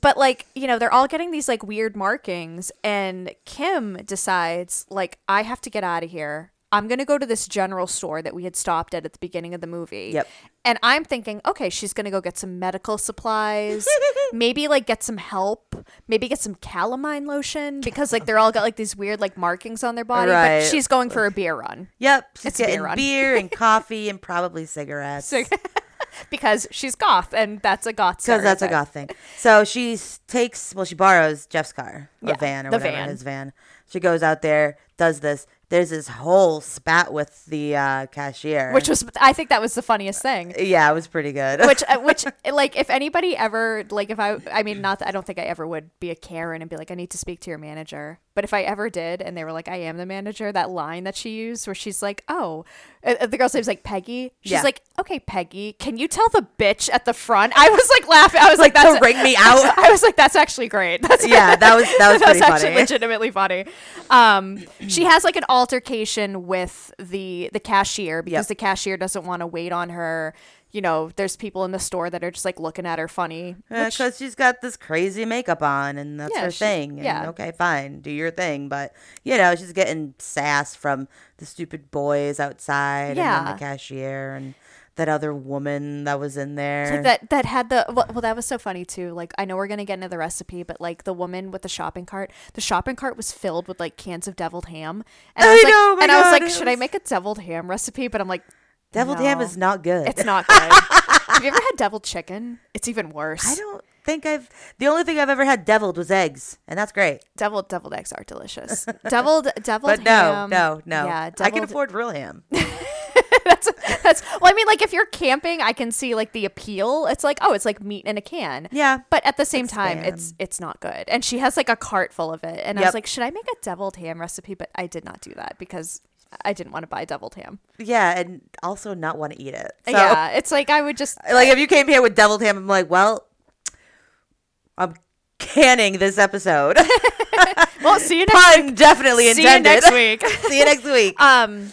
but like you know they're all getting these like weird markings and kim decides like i have to get out of here i'm gonna go to this general store that we had stopped at at the beginning of the movie Yep. and i'm thinking okay she's gonna go get some medical supplies maybe like get some help maybe get some calamine lotion because like they're all got like these weird like markings on their body Right. but she's going for a beer run Yep, she's It's a beer run. beer and coffee and probably cigarettes. because she's goth and that's a goth Because that's a goth thing. So she takes, well, she borrows Jeff's car or Yeah, van or the whatever, van. his van. She goes out there, does this. There's this whole spat with the uh, cashier. which was i think that was the funniest thing yeah, it was pretty good. which uh, which like if anybody ever like if i i mean not that i don't think i ever would be a karen and be like i need to speak to your manager but if i ever did and they were like i am the manager that line that she used where she's like oh uh, the girl's name's like peggy she's Yeah. like okay peggy can you tell the bitch at the front i was like laughing i was like, to that's ring me out. i was like that's actually great that's yeah, that was that was pretty actually funny. legitimately funny. Um, she has like an altercation with the the cashier because Yep. the cashier doesn't want to wait on her. You know, there's people in the store that are just like looking at her funny. because she's got this crazy makeup on and that's Yeah, her she- thing. And, yeah. Okay, fine, do your thing. But you know, she's getting sass from the stupid boys outside, and then the cashier and that other woman that was in there. Like that that had the well, well that was so funny too like i know we're gonna get into the recipe but like the woman with the shopping cart the shopping cart was filled with like cans of deviled ham and i, I was like know, oh my and i was like should i make a deviled ham recipe but i'm like Deviled ham is not good. it's not good have you ever had deviled chicken it's even worse I don't think I've. The only thing I've ever had deviled was eggs, and that's great. deviled deviled eggs are delicious deviled deviled But no, ham no, no. yeah I can afford real ham. that's that's well i mean like if you're camping i can see like the appeal it's like oh it's like meat in a can Yeah. but at the same It's time spam. it's it's not good and she has like a cart full of it and i was like should i make a deviled ham recipe but i did not do that because i didn't want to buy deviled ham Yeah, and also not want to eat it. So, yeah it's like i would just like if you came here with deviled ham, I'm like, well, I'm canning this episode. well see you next Pun definitely see you next week See you next week. um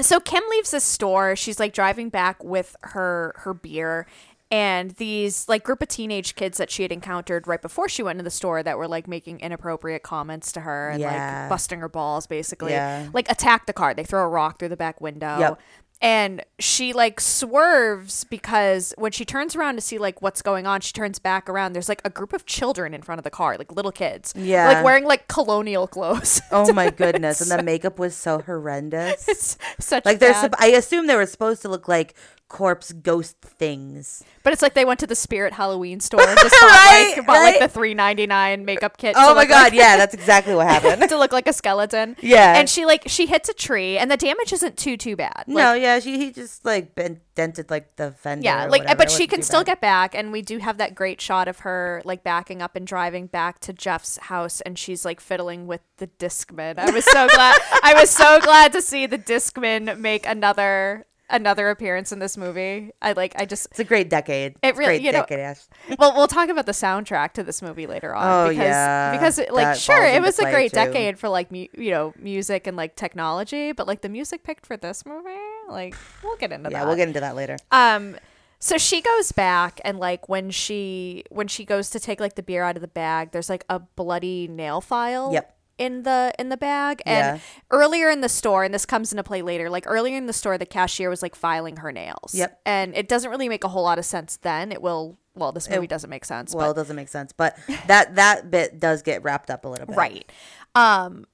so kim leaves the store she's like driving back with her her beer and these like group of teenage kids that she had encountered right before she went into the store that were like making inappropriate comments to her and Yeah. like busting her balls basically Yeah. like attack the car they throw a rock through the back window Yep. and she like swerves because when she turns around to see like what's going on she turns back around there's like a group of children in front of the car like little kids Yeah. like wearing like colonial clothes oh my goodness, and the makeup was so horrendous. it's such Like bad- I assume they were supposed to look like corpse ghost things. But it's like they went to the Spirit Halloween store and just bought, Right, like, bought like the three ninety nine makeup kit. Oh my god, like- yeah, that's exactly what happened. to look like a skeleton. Yeah. and she like she hits a tree, and the damage isn't too too bad. Like, no, yeah, she he just like bent, dented like the fender. yeah, like but she can still bad. get back, and we do have that great shot of her like backing up and driving back to Jeff's house, and she's like fiddling with the Discman. I was so glad. I was so glad to see the Discman make another another appearance in this movie. I like. I just It's a great decade. It really- great you know, decade. Well, we'll talk about the soundtrack to this movie later on. Oh, because, yeah. because it, like That sure, it was a great too. decade for like mu- you know music and like technology, but like the music picked for this movie, like we'll get into Yeah, that. Yeah, we'll get into that later. Um, so she goes back and like when she when she goes to take like the beer out of the bag, there's like a bloody nail file. Yep. In the in the bag, and Yeah. earlier in the store, and this comes into play later. Like earlier in the store, the cashier was like filing her nails. Yep. And it doesn't really make a whole lot of sense. Then it will. Well, this movie doesn't make sense. Well, but it doesn't make sense, but that that bit does get wrapped up a little bit. right um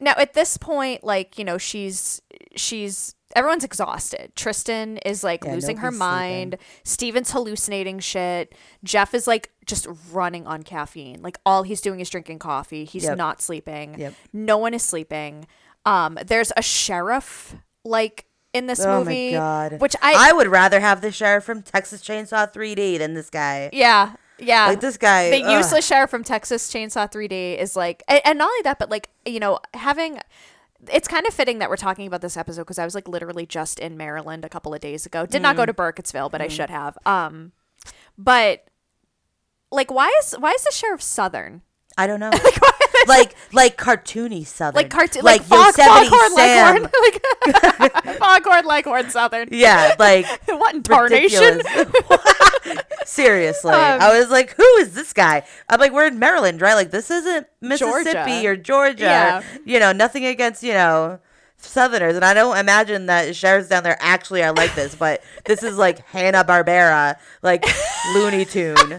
now at this point like you know she's she's everyone's exhausted. Tristen is like Yeah, losing her mind. Steven's hallucinating shit. Jeff is like just running on caffeine. Like all he's doing is drinking coffee. He's Yep. not sleeping. Yep. no one is sleeping. Um there's a sheriff like in this Oh movie my god. which i I would rather have the sheriff from Texas Chainsaw 3D than this guy. yeah yeah Like this guy. the ugh. useless sheriff from Texas Chainsaw 3D is like, and, and not only that, but like you know, having. It's kind of fitting that we're talking about this episode because I was like literally just in Maryland a couple of days ago. Did Mm. not go to Burkittsville, but I should have. Um, but like, why is why is the sheriff Southern? I don't know. Like, why like like cartoony southern. like cartoon, like, like fog, foghorn Sam. leghorn, like foghorn leghorn Southern. Yeah, like what in tarnation? Seriously, Um, I was like, "Who is this guy?" I'm like, "We're in Maryland, right? Like, this isn't Mississippi Georgia. or Georgia. Yeah. You know, nothing against you know Southerners, and I don't imagine that sheriffs down there actually are like this, but this is like Hanna Barbera, like Looney Tune,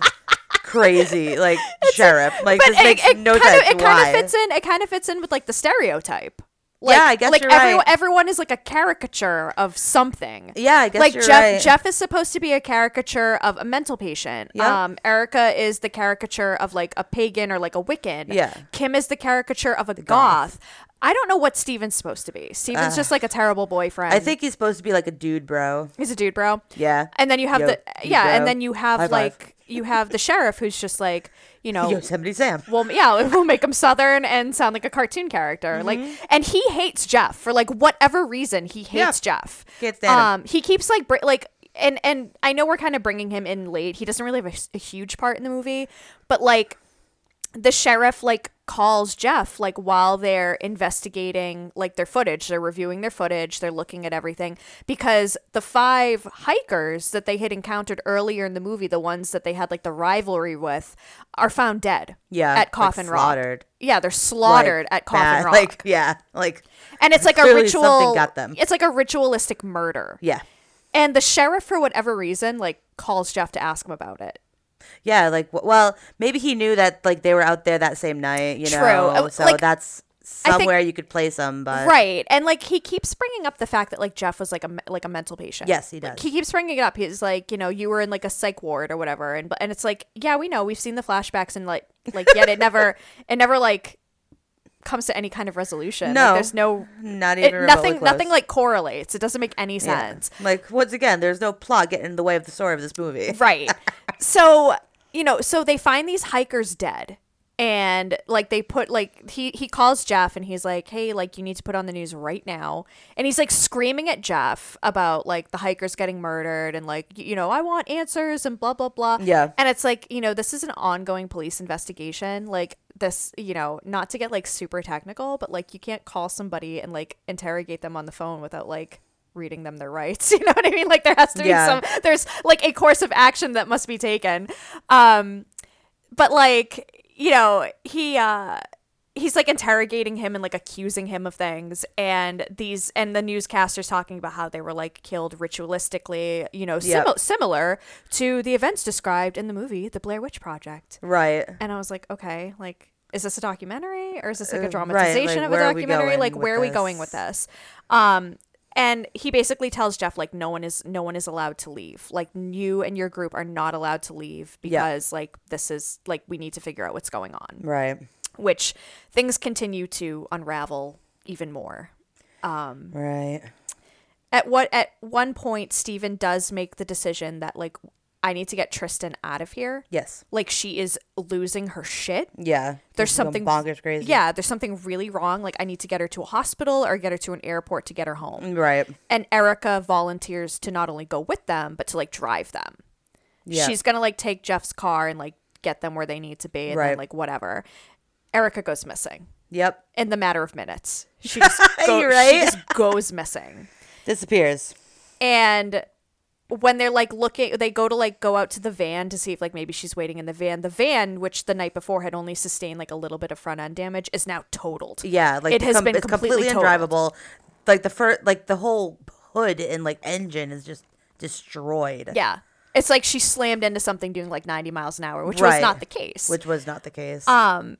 crazy, like sheriff. Like but this it, makes it no kind sense. of it Why? kind of fits in. It kind of fits in with like the stereotype. Like, Yeah, I guess like you're everyone, right. everyone is like a caricature of something. Yeah, I guess like you're Jeff. right. Jeff is supposed to be a caricature of a mental patient. Yep. Um, Erica is the caricature of like a pagan or like a Wiccan. Yeah. Kim is the caricature of a goth. goth. I don't know what Steven's supposed to be. Steven's just like a terrible boyfriend. I think he's supposed to be like a dude, bro. he's a dude, bro. Yeah. And then you have Yo, the yeah, bro. and then you have High five. You have the sheriff who's just like you know Yosemite Sam. well yeah we'll make him southern and sound like a cartoon character like and he hates jeff for like whatever reason he hates Mm-hmm. Yeah. jeff stand him. um he keeps like br- like and and i know we're kind of bringing him in late he doesn't really have a huge part in the movie but like the sheriff like calls Jeff like while they're investigating like their footage. They're reviewing their footage, they're looking at everything because the five hikers that they had encountered earlier in the movie, the ones that they had like the rivalry with, are found dead. Yeah, At like, Coffin Rock. slaughtered. Yeah, they're slaughtered Like, at Coffin bad, Rock. Like yeah, like and it's like a ritual something got them. It's like a ritualistic murder. yeah, And the sheriff for whatever reason like calls Jeff to ask him about it. Yeah. Like well, maybe he knew that like they were out there that same night. You True. know, Uh, so like, that's I think- somewhere you could place them. But right and like he keeps bringing up the fact that like jeff was like a like a mental patient Yes, he Like, does. he keeps bringing it up he's like you know you were in like a psych ward or whatever and but and it's like yeah we know we've seen the flashbacks and like like yet it never it never like comes to any kind of resolution Like, No. there's no not even remotely nothing nothing like correlates it doesn't make any Yeah. sense Like once again, there's no plot getting in the way of the story of this movie. right so you know so they find these hikers dead and like they put like he he calls jeff and he's like hey like you need to put on the news right now. And he's like screaming at jeff about like the hikers getting murdered and like you know i want answers and blah blah blah. Yeah. and it's like you know this is an ongoing police investigation. Like this you know not to get like super technical but like you can't call somebody and like interrogate them on the phone without like reading them their rights. You know what i mean? Like there has to be Yeah. some there's like a course of action that must be taken. Um but like you know he uh he's like interrogating him and like accusing him of things and these and the newscasters talking about how they were like killed ritualistically you know Yep. simi- similar to the events described in the movie the blair witch project Right. and i was like okay like is this a documentary or is this like Uh, a right, dramatization like, of a where are we documentary like where are we going with this? this um and he basically tells jeff like no one is no one is allowed to leave like you and your group are not allowed to leave Yeah. because like this is like we need to figure out what's going on Right. which things continue to unravel even more um, Right. at what at one point Stephen does make the decision that like I need to get Tristen out of here. Yes. Like she is losing her shit. Yeah. There's something bonkers crazy. Yeah, there's something really wrong. Like I need to get her to a hospital or get her to an airport to get her home. Right. And Erica volunteers to not only go with them but to like drive them. Yeah. She's gonna like take Jeff's car and like get them where they need to be and then Right. like whatever. Erica goes missing Yep. in the matter of minutes. She just, go, You're she just goes missing. Disappears. And when they're like looking, they go to like go out to the van to see if like maybe she's waiting in the van. The van, which the night before had only sustained like a little bit of front end damage, is now totaled. Yeah. Like it has com- been it's completely, completely undrivable. Like the first, like the whole hood and like engine is just destroyed. Yeah, it's like she slammed into something doing like ninety miles an hour, which was not the case. Which was not the case. Um,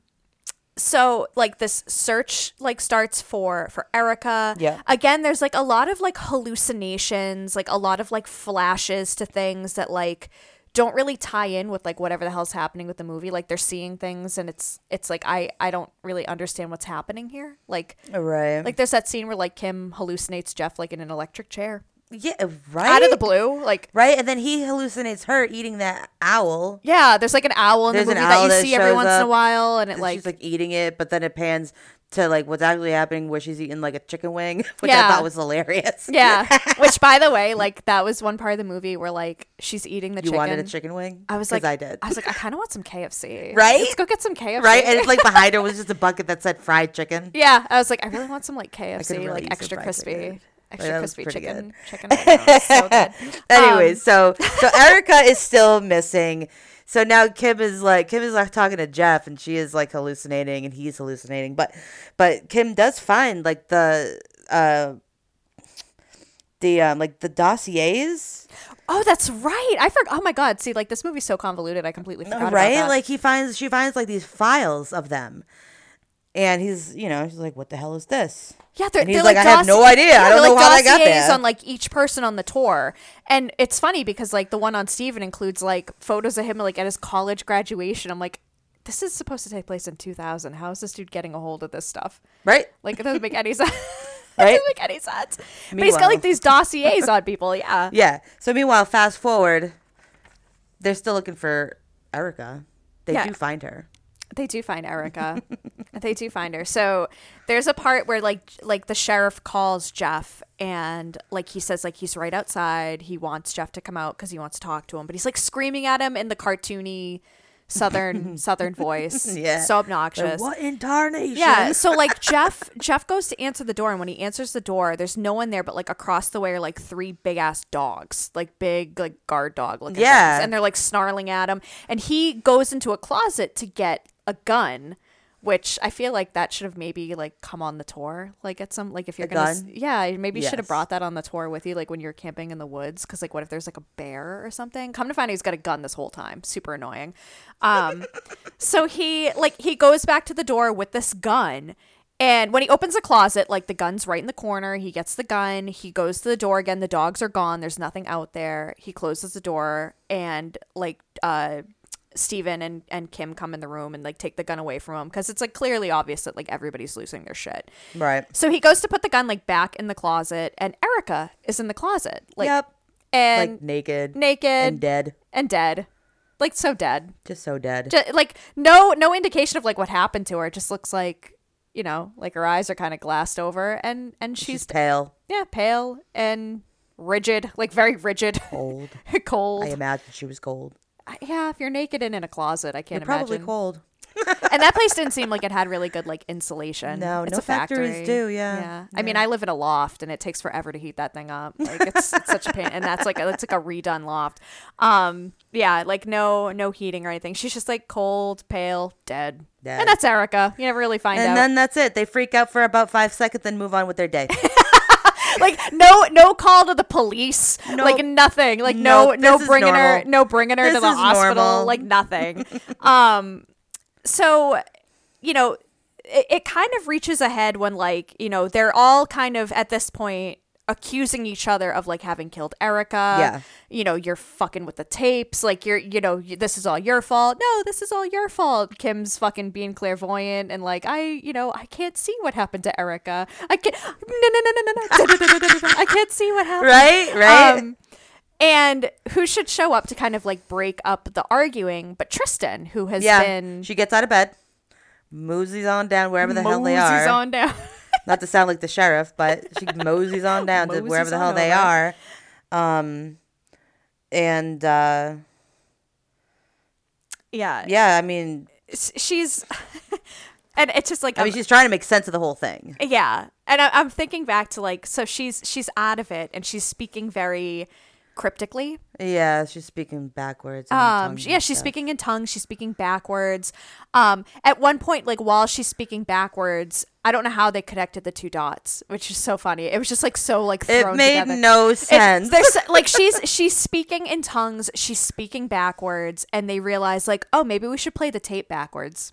so like this search like starts for for Erica. Yeah. Again, there's like a lot of like hallucinations, like a lot of like flashes to things that like don't really tie in with like whatever the hell's happening with the movie. Like they're seeing things and it's it's like I I don't really understand what's happening here. Like right. like there's that scene where like Kim hallucinates Jeff like in an electric chair yeah. Right. out of the blue. Like Right. And then he hallucinates her eating that owl. yeah, there's like an owl in There's the movie that you that see every once in a while, and it And like she's like eating it, but then it pans to like what's actually happening where she's eating like a chicken wing, which Yeah. I thought was hilarious. Yeah. Which, by the way, like that was one part of the movie where like she's eating the You chicken. wanted a chicken wing? I was like, I did. I was like, I kind of want some KFC. Right? Let's go get some KFC. right? And it's like behind her was just a bucket that said fried chicken. yeah, I was like, I really want some like KFC, really like extra crispy, chicken. Extra that crispy chicken. good. Chicken. So good. Anyways, Um, so so Erica is still missing. So now Kim is like Kim is like talking to Jeff and she is like hallucinating and he's hallucinating. But but Kim does find like the uh the um like the dossiers. Oh, that's right. I forgot. Oh my god. See, like this movie's so convoluted. I completely forgot. about right? Like he finds she finds like these files of them. And he's, you know, he's like, "What the hell is this?" Yeah, they're, And he's they're like, "I have no idea. I don't know like how I got there." on like each person on the tour, and it's funny because like the one on Steven includes like photos of him like at his college graduation. I'm like, this is supposed to take place in 2000. How is this dude getting a hold of this stuff? Right? Like it doesn't make any sense. it Right? doesn't make any sense. But he's got like these dossiers on people. Yeah. Yeah. So meanwhile, fast forward, they're still looking for Erica. They Yeah. do find her. They do find Erica. they do find her. So there's a part where like like the sheriff calls Jeff and like he says like he's right outside. He wants Jeff to come out because he wants to talk to him, but he's like screaming at him in the cartoony southern southern voice. Yeah. So obnoxious. What in tarnation? Yeah, so like Jeff Jeff goes to answer the door and when he answers the door, there's no one there but like across the way are like three big ass dogs, like big like guard dog looking Yeah. things, and they're like snarling at him and he goes into a closet to get a gun. Which I feel like that should have maybe like come on the tour, like at some like if you're A gonna, gun? yeah, maybe you should have Yes. brought that on the tour with you, like when you're camping in the woods, because like what if there's like a bear or something? Come to find out, he's got a gun this whole time, super annoying. Um, so he like he goes back to the door with this gun and when he opens the closet like the gun's right in the corner he gets the gun he goes to the door again the dogs are gone there's nothing out there he closes the door and like uh Steven and, and Kim come in the room and like take the gun away from him because it's like clearly obvious that like everybody's losing their shit. Right. So he goes to put the gun like back in the closet and Erica is in the closet. Like yep. and like naked. naked and dead. and dead. Like so dead. Just so dead. Ju- like no no indication of like what happened to her. It just looks like you know like her eyes are kind of glassed over and and She's she's pale, yeah pale and rigid like very rigid cold. cold I imagine she was cold. Yeah if you're naked and in a closet i can't You're probably imagine cold. and that place didn't seem like it had really good like insulation No, it's no a factories factory. do, yeah. yeah i mean i live in a loft and it takes forever to heat that thing up like it's, it's such a pain and that's like a, it's like a redone loft um yeah like no no heating or anything she's just like cold pale dead, Dead. and that's erica you never really find And out then that's it. They freak out for about five seconds, then move on with their day. like no no call to the police. Like nothing. Like no Nope, no this is bringing her no bringing her to the hospital normal. like nothing. Um so you know it, it kind of reaches ahead when like you know they're all kind of at this point accusing each other of like having killed Erica. Yeah. You know, you're fucking with the tapes. Like you're, you know, this is all your fault. No, this is all your fault. Kim's fucking being clairvoyant and like I, you know, I can't see what happened to Erica. I can't. No, no, no, no, no, no. I can't see what happened. right? Right? Um, and who should show up to kind of like break up the arguing? But Tristen, who has yeah. been She gets out of bed, moseys on down wherever the hell they moseys are. on down. Not to sound like the sheriff, but she moseys on down to wherever the hell they over. are. Um, and uh, yeah, yeah, I mean, she's and it's just like I mean, I'm- she's trying to make sense of the whole thing. yeah and I, i'm thinking back to like so she's she's out of it and she's speaking very cryptically Yeah, she's speaking backwards. um yeah she's stuff. speaking in tongues she's speaking backwards um at one point like while she's speaking backwards i don't know how they connected the two dots which is so funny it was just like so like It made together. no sense. there's like she's she's speaking in tongues she's speaking backwards and they realize like oh maybe we should play the tape backwards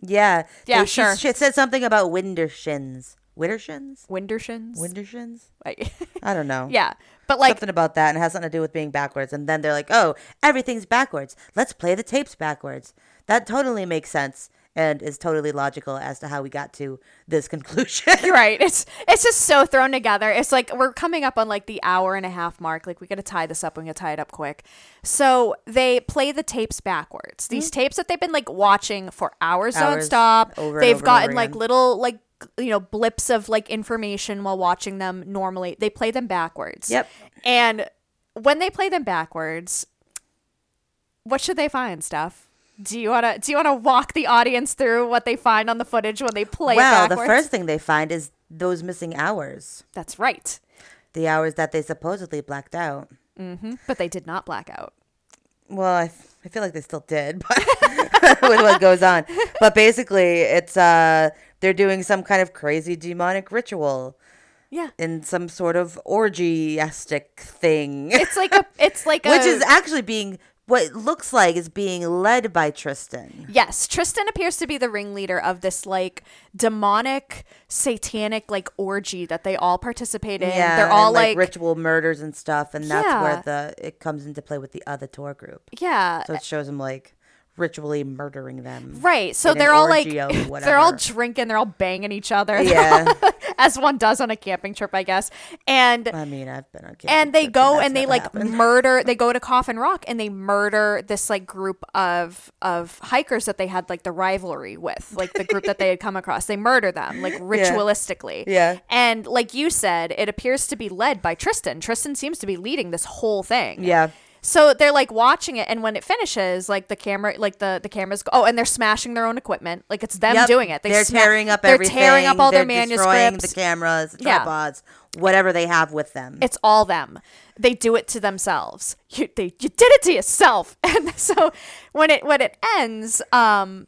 Yeah. Yeah, They- sure. She said something about Windershins. Windershins? windershins Windershins? Like- I don't know. yeah but like something about that and it has something to do with being backwards. And then they're like, oh, everything's backwards. Let's play the tapes backwards. That totally makes sense and is totally logical as to how we got to this conclusion. right it's it's just so thrown together it's like we're coming up on like the hour and a half mark like we gotta tie this up we gotta tie it up quick so they play the tapes backwards these tapes that they've been like watching for hours, Mm-hmm. Hours, nonstop over they've over gotten over like little like you know blips of like information while watching them normally they play them backwards Yep. and when they play them backwards what should they find steph do you want to do you want to walk the audience through what they find on the footage when they play it well, the first thing they find is those missing hours. that's right The hours that they supposedly blacked out. but they did not black out. Well, I, I feel like they still did, but with what goes on. But basically, it's uh they're doing some kind of crazy demonic ritual Yeah. in some sort of orgiastic thing, It's like a it's like a which is actually being what it looks like is being led by Tristen. Yes, Tristen appears to be the ringleader of this like demonic satanic like orgy that they all participate in. Yeah, They're all and, like, ritual murders and stuff, and that's Yeah. where the it comes into play with the other tour group. yeah. So it shows them like ritually murdering them. Right. So they're all like they're all drinking, they're all banging each other. Yeah. as one does on a camping trip, I guess. And I mean, I've been on camping and they go that's and they like happened. murder they go to coffin rock and they murder this like group of of hikers that they had like the rivalry with like the group that they had come across they murder them like ritualistically Yeah. and like you said it appears to be led by tristen tristen seems to be leading this whole thing Yeah. So they're like watching it, and when it finishes, like the camera, like the the cameras go. Oh, and they're smashing their own equipment. Like it's them Yep. doing it. They They're sma- tearing up They're everything. tearing up all their They're destroying manuscripts. the cameras, the Yeah. tripods, whatever they have with them. it's all them. They do it to themselves. You they you did it to yourself. And so when it when it ends, um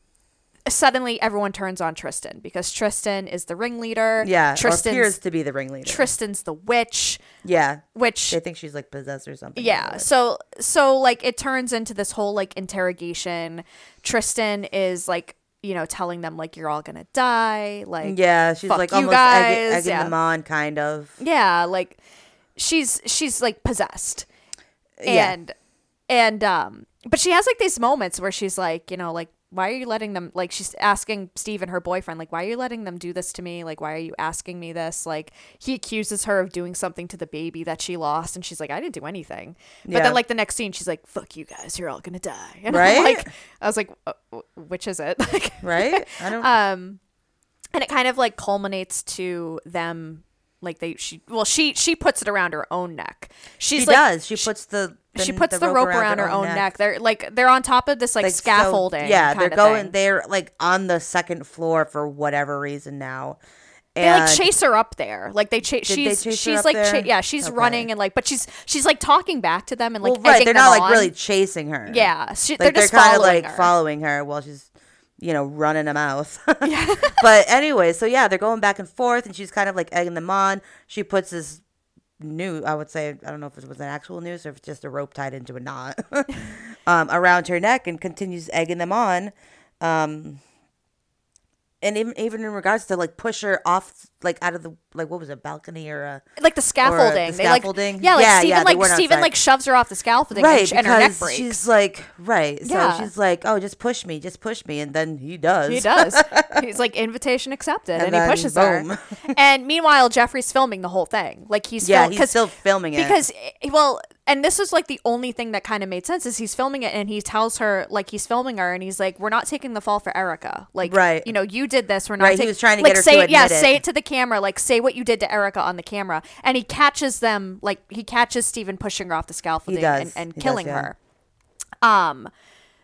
suddenly everyone turns on Tristen because Tristen is the ringleader. yeah, Tristen appears to be the ringleader. Tristen's the witch, yeah, which they think she's like possessed or something. yeah so so like it turns into this whole like interrogation tristen is like you know telling them like you're all gonna die like yeah, she's like you almost guys, egging, egging yeah. them on, kind of. yeah like she's she's like possessed Yeah. and and um but she has like these moments where she's like you know like why are you letting them like she's asking steve and her boyfriend like why are you letting them do this to me like why are you asking me this like he accuses her of doing something to the baby that she lost and she's like i didn't do anything but then like the next scene she's like fuck you guys you're all gonna die and Right? I'm like i was like uh, which is it like Right? I don't. um and it kind of like culminates to them like they she well she she puts it around her own neck she's she like does. She puts the, the she puts the, rope, around, her own neck. They're like they're on top of this like, Like, so- scaffolding. yeah, kind they're of going. thing. They're like on the second floor for whatever reason now. They like chase her up there. Like they chase. they She's chase her she's like cha- yeah, she's Okay. running and like, but she's she's like talking back to them and like well, right. They're not like on. really chasing her. Yeah, she, like they're they're, just kind of like her. following her while she's you know running a mouth but anyway so yeah they're going back and forth and she's kind of like egging them on she puts this new i would say i don't know if it was an actual noose or if it's just a rope tied into a knot um, around her neck and continues egging them on um, and even even in regards to like push her off like out of the like what was it balcony or a like the scaffolding. the They like scaffolding? yeah, like Yeah, Steven yeah, like outside. like shoves her off the scaffolding right and, sh- and her neck breaks. she's like right so Yeah. she's like oh just push me just push me and then he does He does. He's like invitation accepted, and, And he pushes boom. her. and meanwhile, Jeffrey's filming the whole thing. Like he's yeah fil- he's still filming it because eh, well and this is like the only thing that kind of made sense is he's filming it and he tells her like he's filming her and he's like we're not taking the fall for erica like Right. you know you did this we're not Right, he was trying to like get her say to it yeah it. say it to the camera like say what you did to erica on the camera and he catches them like he catches Steven pushing her off the scaffolding and, and He does, killing yeah. her. Um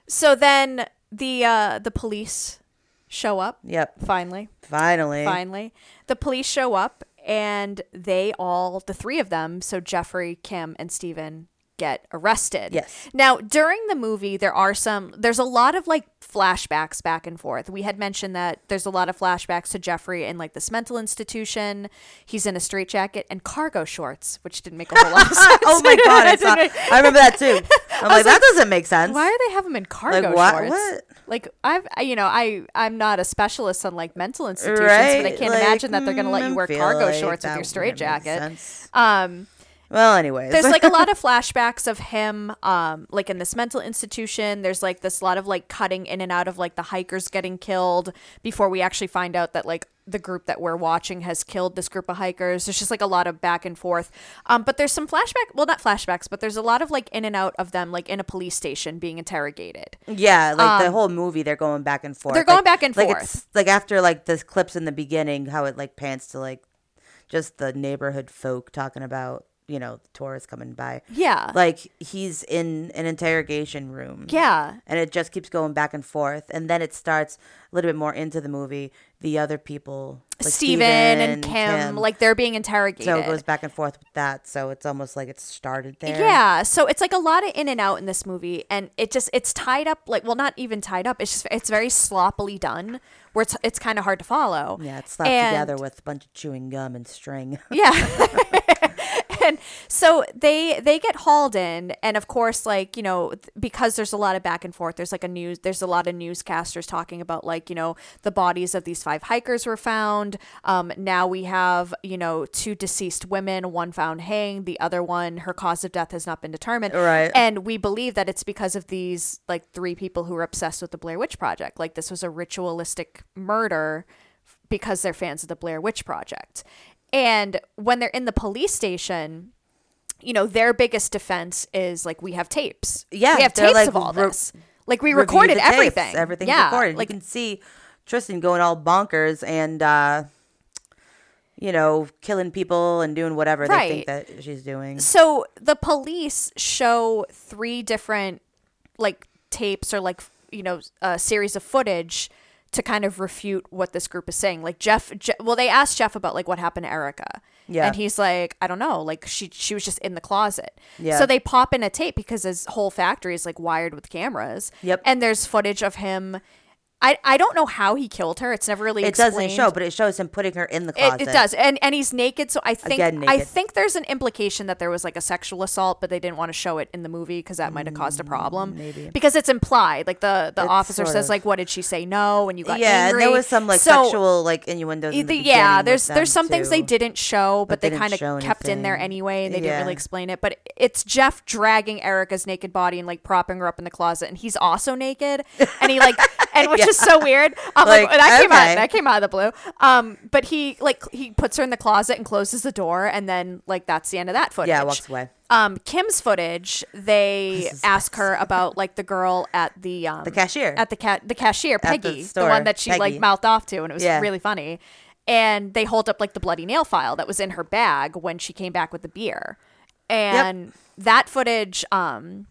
so then the uh the police show up. Yep. Finally. Finally. Finally. The police show up and they all, the three of them, so Jeffrey, Kim, and Steven, get arrested. Yes. Now, during the movie, there are some, there's a lot of like flashbacks back and forth. We had mentioned that there's a lot of flashbacks to Jeffrey in like this mental institution. He's in a straitjacket and cargo shorts, which didn't make a whole lot of sense. oh my god I, saw, I remember that too i'm like, that doesn't make sense why do they have him in cargo what- shorts? what? Like I've, I- you know, I I'm not a specialist on like mental institutions, right but I can't Like, imagine that they're gonna let mm, you wear cargo like shorts with your wouldn't straight jacket. Um, well anyways there's like a lot of flashbacks of him, um, like in this mental institution. There's like this lot of like cutting in and out of like the hikers getting killed before we actually find out that like the group that we're watching has killed this group of hikers. There's just like a lot of back and forth. Um, but there's some flashback, well, not flashbacks, but there's a lot of like in and out of them, like in a police station being interrogated. Yeah, like the whole movie, they're going back and forth. Um, they're going Like- back and like forth. It's, like after like the clips in the beginning, how it like pans to like just the neighborhood folk talking about you know the tourists coming by. Yeah. Like he's in an interrogation room. Yeah. and it just keeps going back and forth, and then it starts a little bit more into the movie. The other people, like Steven and Kim, like they're being interrogated. so it goes back and forth with that. So it's almost like it's started there. Yeah, so it's like a lot of in and out in this movie, and it just it's tied up like well, not even tied up. It's just it's very sloppily done, where it's it's kind of hard to follow. Yeah, it's slapped And- together with a bunch of chewing gum and string. Yeah. and so they they get hauled in and of course like you know because there's a lot of back and forth there's like a news there's a lot of newscasters talking about like you know the bodies of these five hikers were found um now we have you know two deceased women one found hanged the other one her cause of death has not been determined Right. and we believe that it's because of these like three people who were obsessed with the Blair Witch Project like this was a ritualistic murder because they're fans of the Blair Witch Project. And when they're in the police station, you know, their biggest defense is like we have tapes. Yeah, we have tapes like, of all re- this. Like we recorded tapes. everything. Everything's yeah, recorded. Like you can see Tristen going all bonkers and uh you know, killing people and doing whatever they think that she's doing. So the police show three different like tapes or like you know a series of footage to kind of refute what this group is saying. Like Jeff, Je- well, they asked Jeff about like what happened to Erica. Yeah. and he's like, I don't know, like she she was just in the closet. Yeah. So they pop in a tape because his whole factory is like wired with cameras. Yep. And there's footage of him. I, I don't know how he killed her. It's never really It explained. doesn't show, but it shows him putting her in the closet. it does, and and he's naked. So I think Again, I think there's an implication that there was like a sexual assault, but they didn't want to show it in the movie because that might have caused a problem. Mm, maybe. because it's implied. Like the the It's officer says, of- like, "What did she say? No," and you got Yeah, and angry. there was some like So, sexual like innuendos. In the yeah, there's there's some things they didn't show, but, they they kind of kept in there anyway, and they didn't really explain it. But it's Jeff dragging Erica's naked body and like propping her up in the closet, and he's also naked, and he like, and which is so weird. Um, like, Like, that came out that came out of the blue. Um, but he like he puts her in the closet and closes the door, and then like that's the end of that footage. Yeah, walks away. Um, Kim's footage, they ask her about like the girl at the um, The cashier. at the cat the cashier the Peggy, the, store, one that she like mouthed off to, and it was Yeah. really funny. And they hold up like the bloody nail file that was in her bag when she came back with the beer, and that footage. Um,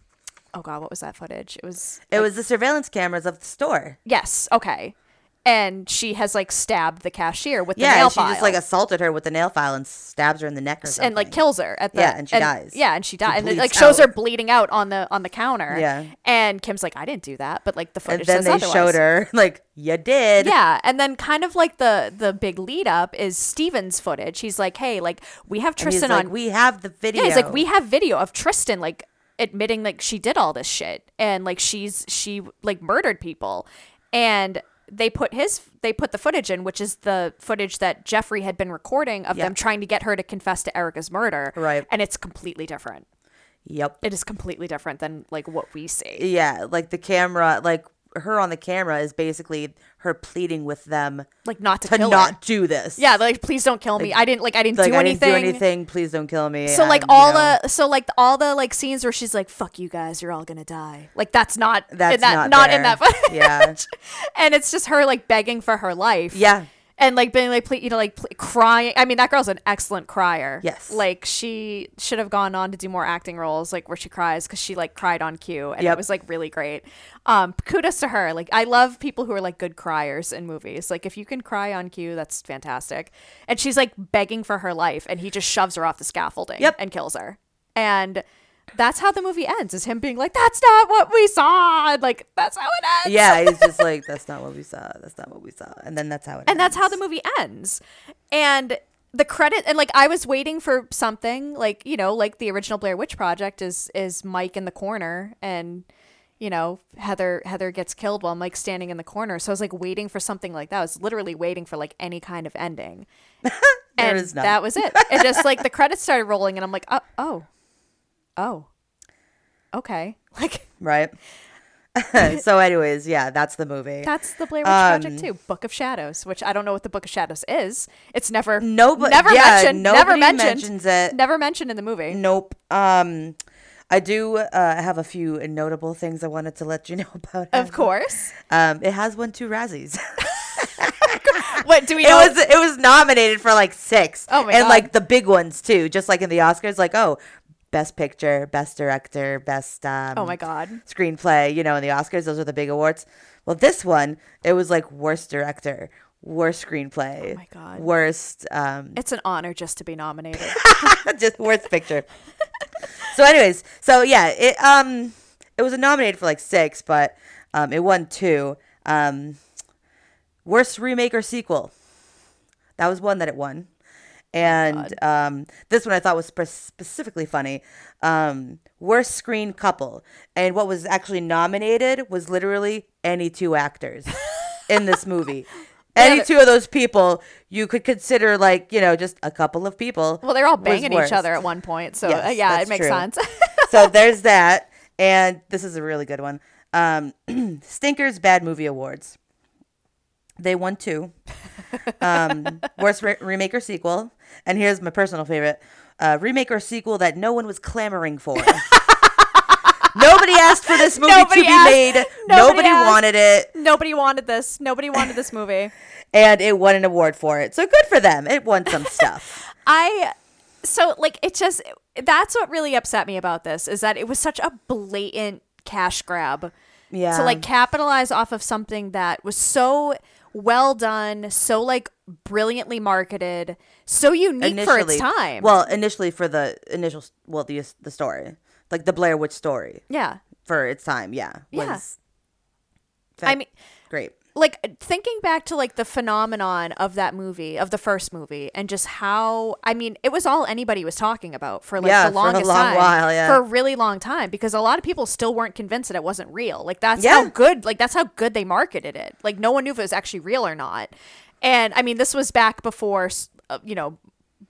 oh god, what was that footage? It was it was the surveillance cameras of the store. yes, okay. And she has like stabbed the cashier with the Yeah, nail and she file. just like assaulted her with the nail file and stabs her in the neck or something. and like kills her at the Yeah, and she dies. Yeah, and she dies, and it, like shows out. her bleeding out on the on the counter. Yeah. and Kim's like, I didn't do that, but like the footage. And then they otherwise. showed her like you did. Yeah, and then kind of like the the big lead up is Steven's footage. He's like, hey, like we have And he's Tristen like, on. we have the video. yeah, he's like, we have video of Tristen like admitting like she did all this shit and like she's she like murdered people, and they put his they put the footage in, which is the footage that Jeffrey had been recording of Yeah. them trying to get her to confess to Erica's murder. Right. and it's completely different. Yep. It is completely different than like what we see. Yeah, like the camera, like her on the camera is basically her pleading with them Like not to, to not her. do this. Yeah, like please don't kill me. I didn't like I didn't like do I anything. didn't do anything. Please don't kill me. So like you all know, the so like all the like scenes where she's like "fuck you guys, you're all gonna die." Like that's not That's in that, not in that footage. Yeah. and it's just her like begging for her life. Yeah. And like being like, you know, like crying. I mean, that girl's an excellent crier. Yes. Like she should have gone on to do more acting roles, like where she cries because she like cried on cue, and Yep. it was like really great. Um, kudos to her. Like I love people who are like good criers in movies. Like if you can cry on cue, that's fantastic. And she's like begging for her life, and he just shoves her off the scaffolding Yep. and kills her. And that's how the movie ends. Is him being like, "That's not what we saw." And, like that's how it ends. Yeah, he's just like, that's not what we saw. That's not what we saw. And then that's how it and that's how the movie ends and the credit and like i was waiting for something like you know like the original blair witch project is is mike in the corner and you know heather heather gets killed while mike's standing in the corner so i was like waiting for something like that i was literally waiting for like any kind of ending There and that was it it just like the credits started rolling and i'm like oh oh oh okay like Right. so, anyways, yeah, that's the movie. that's the Blair Witch Project Um, too. Book of Shadows, which I don't know what the Book of Shadows is. It's never Nobody- never yeah, mentioned, never nobody mentioned, mentions it. never mentioned in the movie. Nope. Um, I do uh, have a few notable things I wanted to let you know about. Of it. course. Um, it has won two Razzies. What do we it know? was it was nominated for like six. Oh my and God. like the big ones too, just like in the Oscars, like oh, best picture, best director, best um, oh my god. screenplay. You know, in the Oscars, those are the big awards. Well, this one it was like worst director, worst screenplay, Oh my God. worst um, It's an honor just to be nominated. just worst picture. so, anyways, so yeah, it um it was nominated for like six, but um it won two. Um, worst remake or sequel. That was one that it won. And um, this one I thought was spe- specifically funny. Um, worst screen couple, and what was actually nominated was literally any two actors in this movie. Any two of those people you could consider like you know just a couple of people. well, they're all banging each other at one point, so Yes, uh, yeah, that's it makes true. sense. so there's that, and this is a really good one. Um, Stinkers Bad Movie Awards. They won two. Um, worst re- remake or sequel, and here's my personal favorite: uh, remake or sequel that no one was clamoring for. Nobody asked for this movie Nobody to be asked. made. Nobody Nobody, wanted it, Nobody wanted this. Nobody wanted this movie. and it won an award for it. So good for them. It won some stuff. I so like it just that's what really upset me about this is that it was such a blatant cash grab Yeah. to like capitalize off of something that was so well done, so like brilliantly marketed, so unique for its time. Well, initially for the initial, well, the the story, like the Blair Witch story yeah. for its time. Yeah. Yeah. I mean great. Like thinking back to like the phenomenon of that movie of the first movie and just how i mean it was all anybody was talking about for like Yeah, the for a longest long time while, yeah. for a really long time because a lot of people still weren't convinced that it wasn't real like that's Yeah. how good like that's how good they marketed it like no one knew if it was actually real or not and i mean this was back before uh, you know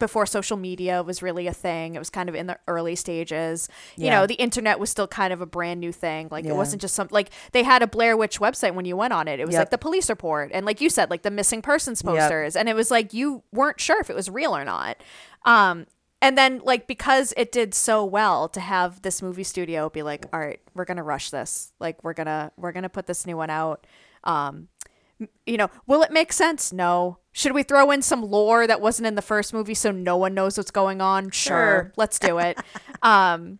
before social media was really a thing. It was kind of in the early stages. You know, the internet was still kind of a brand new thing. Like Yeah. it wasn't just some like they had a Blair Witch website when you went on it. It was Yep. like the police report and like you said, like the missing persons posters. And it was like you weren't sure if it was real or not. Um and then like because it did so well to have this movie studio be like, all right, we're gonna rush this. Like we're gonna we're gonna put this new one out. Um you know, will it make sense? No. Should we throw in some lore that wasn't in the first movie so no one knows what's going on? Sure. Sure. Let's do it. um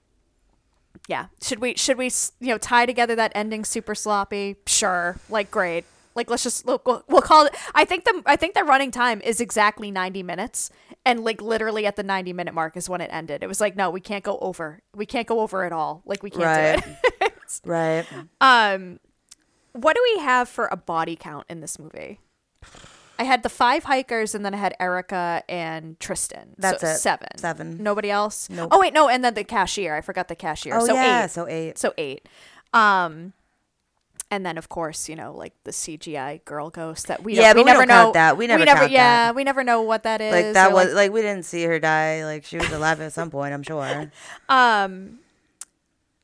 yeah. Should we should we you know tie together that ending super sloppy? Sure. Like great. Like let's just look we'll, we'll call it I think the I think the running time is exactly 90 minutes and like literally at the 90 minute mark is when it ended. It was like no, we can't go over. We can't go over at all. Like we can't Right. do it. Right. Um, what do we have for a body count in this movie? I had the five hikers, and then I had Erica and Tristen. That's so it. Seven. Seven. Nobody else. Nope. Oh wait, no, and then the cashier. I forgot the cashier. Oh so yeah. eight. So eight. So eight. Um, and then of course you know like the CGI girl ghost that we Yeah, we we never know that. We never we never yeah that. we never know what that is. Like that was like we didn't see her die. Like she was alive at some point. I'm sure. um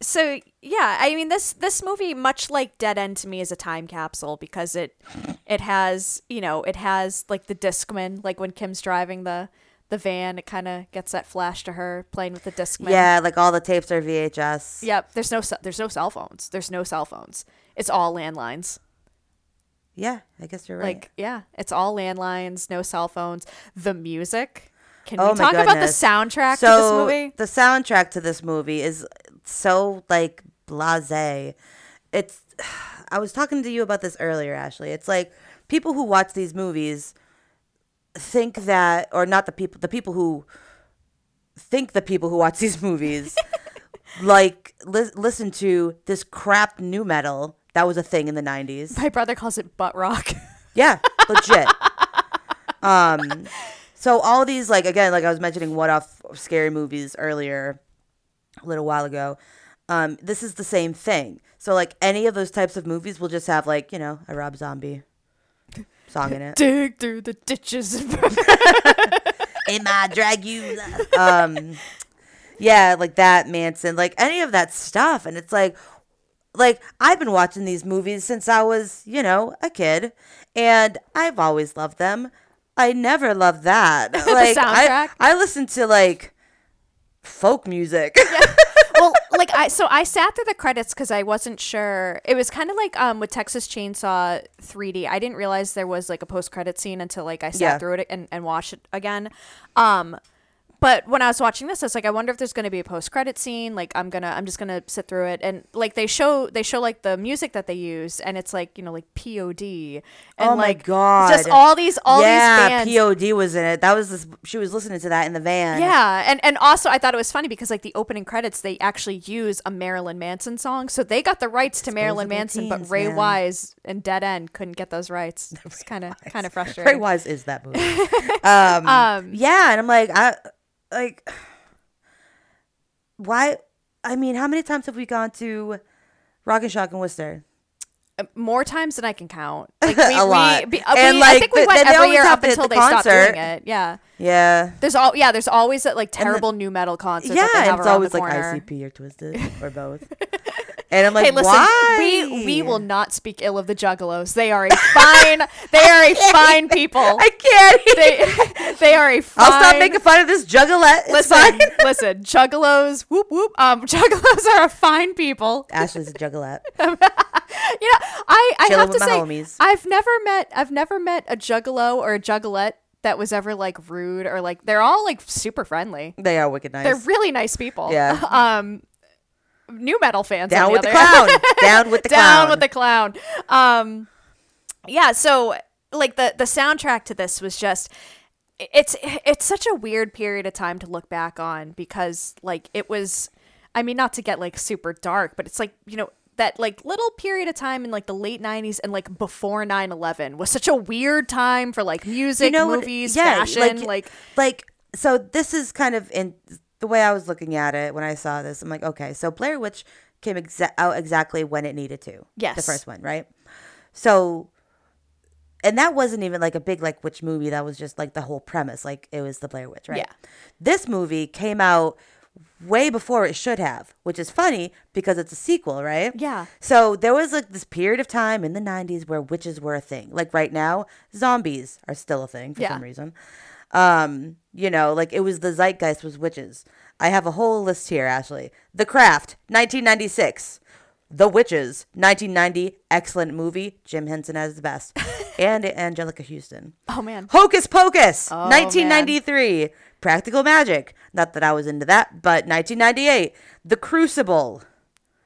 so yeah i mean this this movie much like dead end to me is a time capsule because it it has you know it has like the discman like when kim's driving the the van it kind of gets that flash to her playing with the discman Yeah. Like all the tapes are VHS. yep there's no there's no cell phones there's no cell phones it's all landlines Yeah. I guess you're right. like yeah it's all landlines no cell phones the music can Oh we talk about the soundtrack so to this movie the soundtrack to this movie is so like blasé. It's I was talking to you about this earlier, Ashley. It's like people who watch these movies think that or not the people the people who think the people who watch these movies like li- listen to this crap nu metal that was a thing in the 90s. my brother calls it butt rock Yeah, legit. um, so all these like again, like I was mentioning, what off scary movies earlier, a little while ago. Um, this is the same thing. So like any of those types of movies will just have like you know a Rob Zombie song in it. dig through the ditches in my Dragula. Um, yeah, like that Manson, like any of that stuff, and it's like, like I've been watching these movies since I was, you know, a kid, and I've always loved them. I never loved that. Like soundtrack? I, I listened to like folk music. well, like I so I sat through the credits because I wasn't sure. It was kind of like um with Texas Chainsaw 3D. I didn't realize there was like a post credit scene until like I sat Yeah. through it and, and watched it again. Um, but when I was watching this, I was like, I wonder if there's going to be a post credit scene. Like I'm gonna, I'm just gonna sit through it, and like they show, they show like the music that they use, and it's like you know like POD, and Oh my like God. just all these all yeah, these bands. POD was in it. That was this. She was listening to that in the van. Yeah, and and also I thought it was funny because like the opening credits they actually use a Marilyn Manson song, so they got the rights to Marilyn Manson, but Ray man. Wise and Dead End couldn't get those rights. It's kind of kind of frustrating. Ray Wise is that movie. um, Um, yeah, and I'm like, I like, why? I mean, how many times have we gone to Rock and Shock and Worcester? More times than I can count. Like we, A lot. We, uh, And, we- I like, think we th- went they every year up the- until the they stopped doing concert. it. Yeah. Yeah, There's all yeah. There's always that like terrible nu metal concert. yeah, that they have it's always the like corner. ICP or Twiztid or both. And I'm like, hey, listen, why? we we will not speak ill of the Juggalos. They are a fine. they are a fine people. I can't. They they are a fine. I'll stop making fun of this juggalette. It's Listen, fine. listen, Juggalos. Whoop whoop. Um, Juggalos are a fine people. Ashley's a juggalette. You know, I I Chilling have to say, homies. I've never met I've never met a Juggalo or a Juggalette that was ever like rude or like they're all like super friendly. They are wicked nice. They're really nice people. Yeah. Um, nu metal fans. Down with the other clown. Down with the Down clown. with the clown. Um, yeah. So like the the soundtrack to this was just. It's it's such a weird period of time to look back on because like it was, I mean not to get like super dark, but it's like you know that like little period of time in like the late 90s and like before 9-11 was such a weird time for like music what- movies yeah, fashion like like so this is kind of in the way I was looking at it when I saw this. I'm like, okay, so Blair Witch came exa- out exactly when it needed to. Yes. The first one, right? So, and that wasn't even like a big like witch movie. That was just like the whole premise. Like it was the Blair Witch, right? Yeah. This movie came out way before it should have, which is funny because it's a sequel, right? Yeah. So there was like this period of time in the 90s where witches were a thing. Like right now, zombies are still a thing for Yeah. some reason. Um, you know, like it was the zeitgeist was witches. I have a whole list here, Ashley. The Craft, 1996. The Witches, 1990, excellent movie. Jim Henson has the best. and Anjelica Huston. oh man Hocus Pocus, Oh, 1993. Practical Magic. Not that I was into that, but 1998. The Crucible,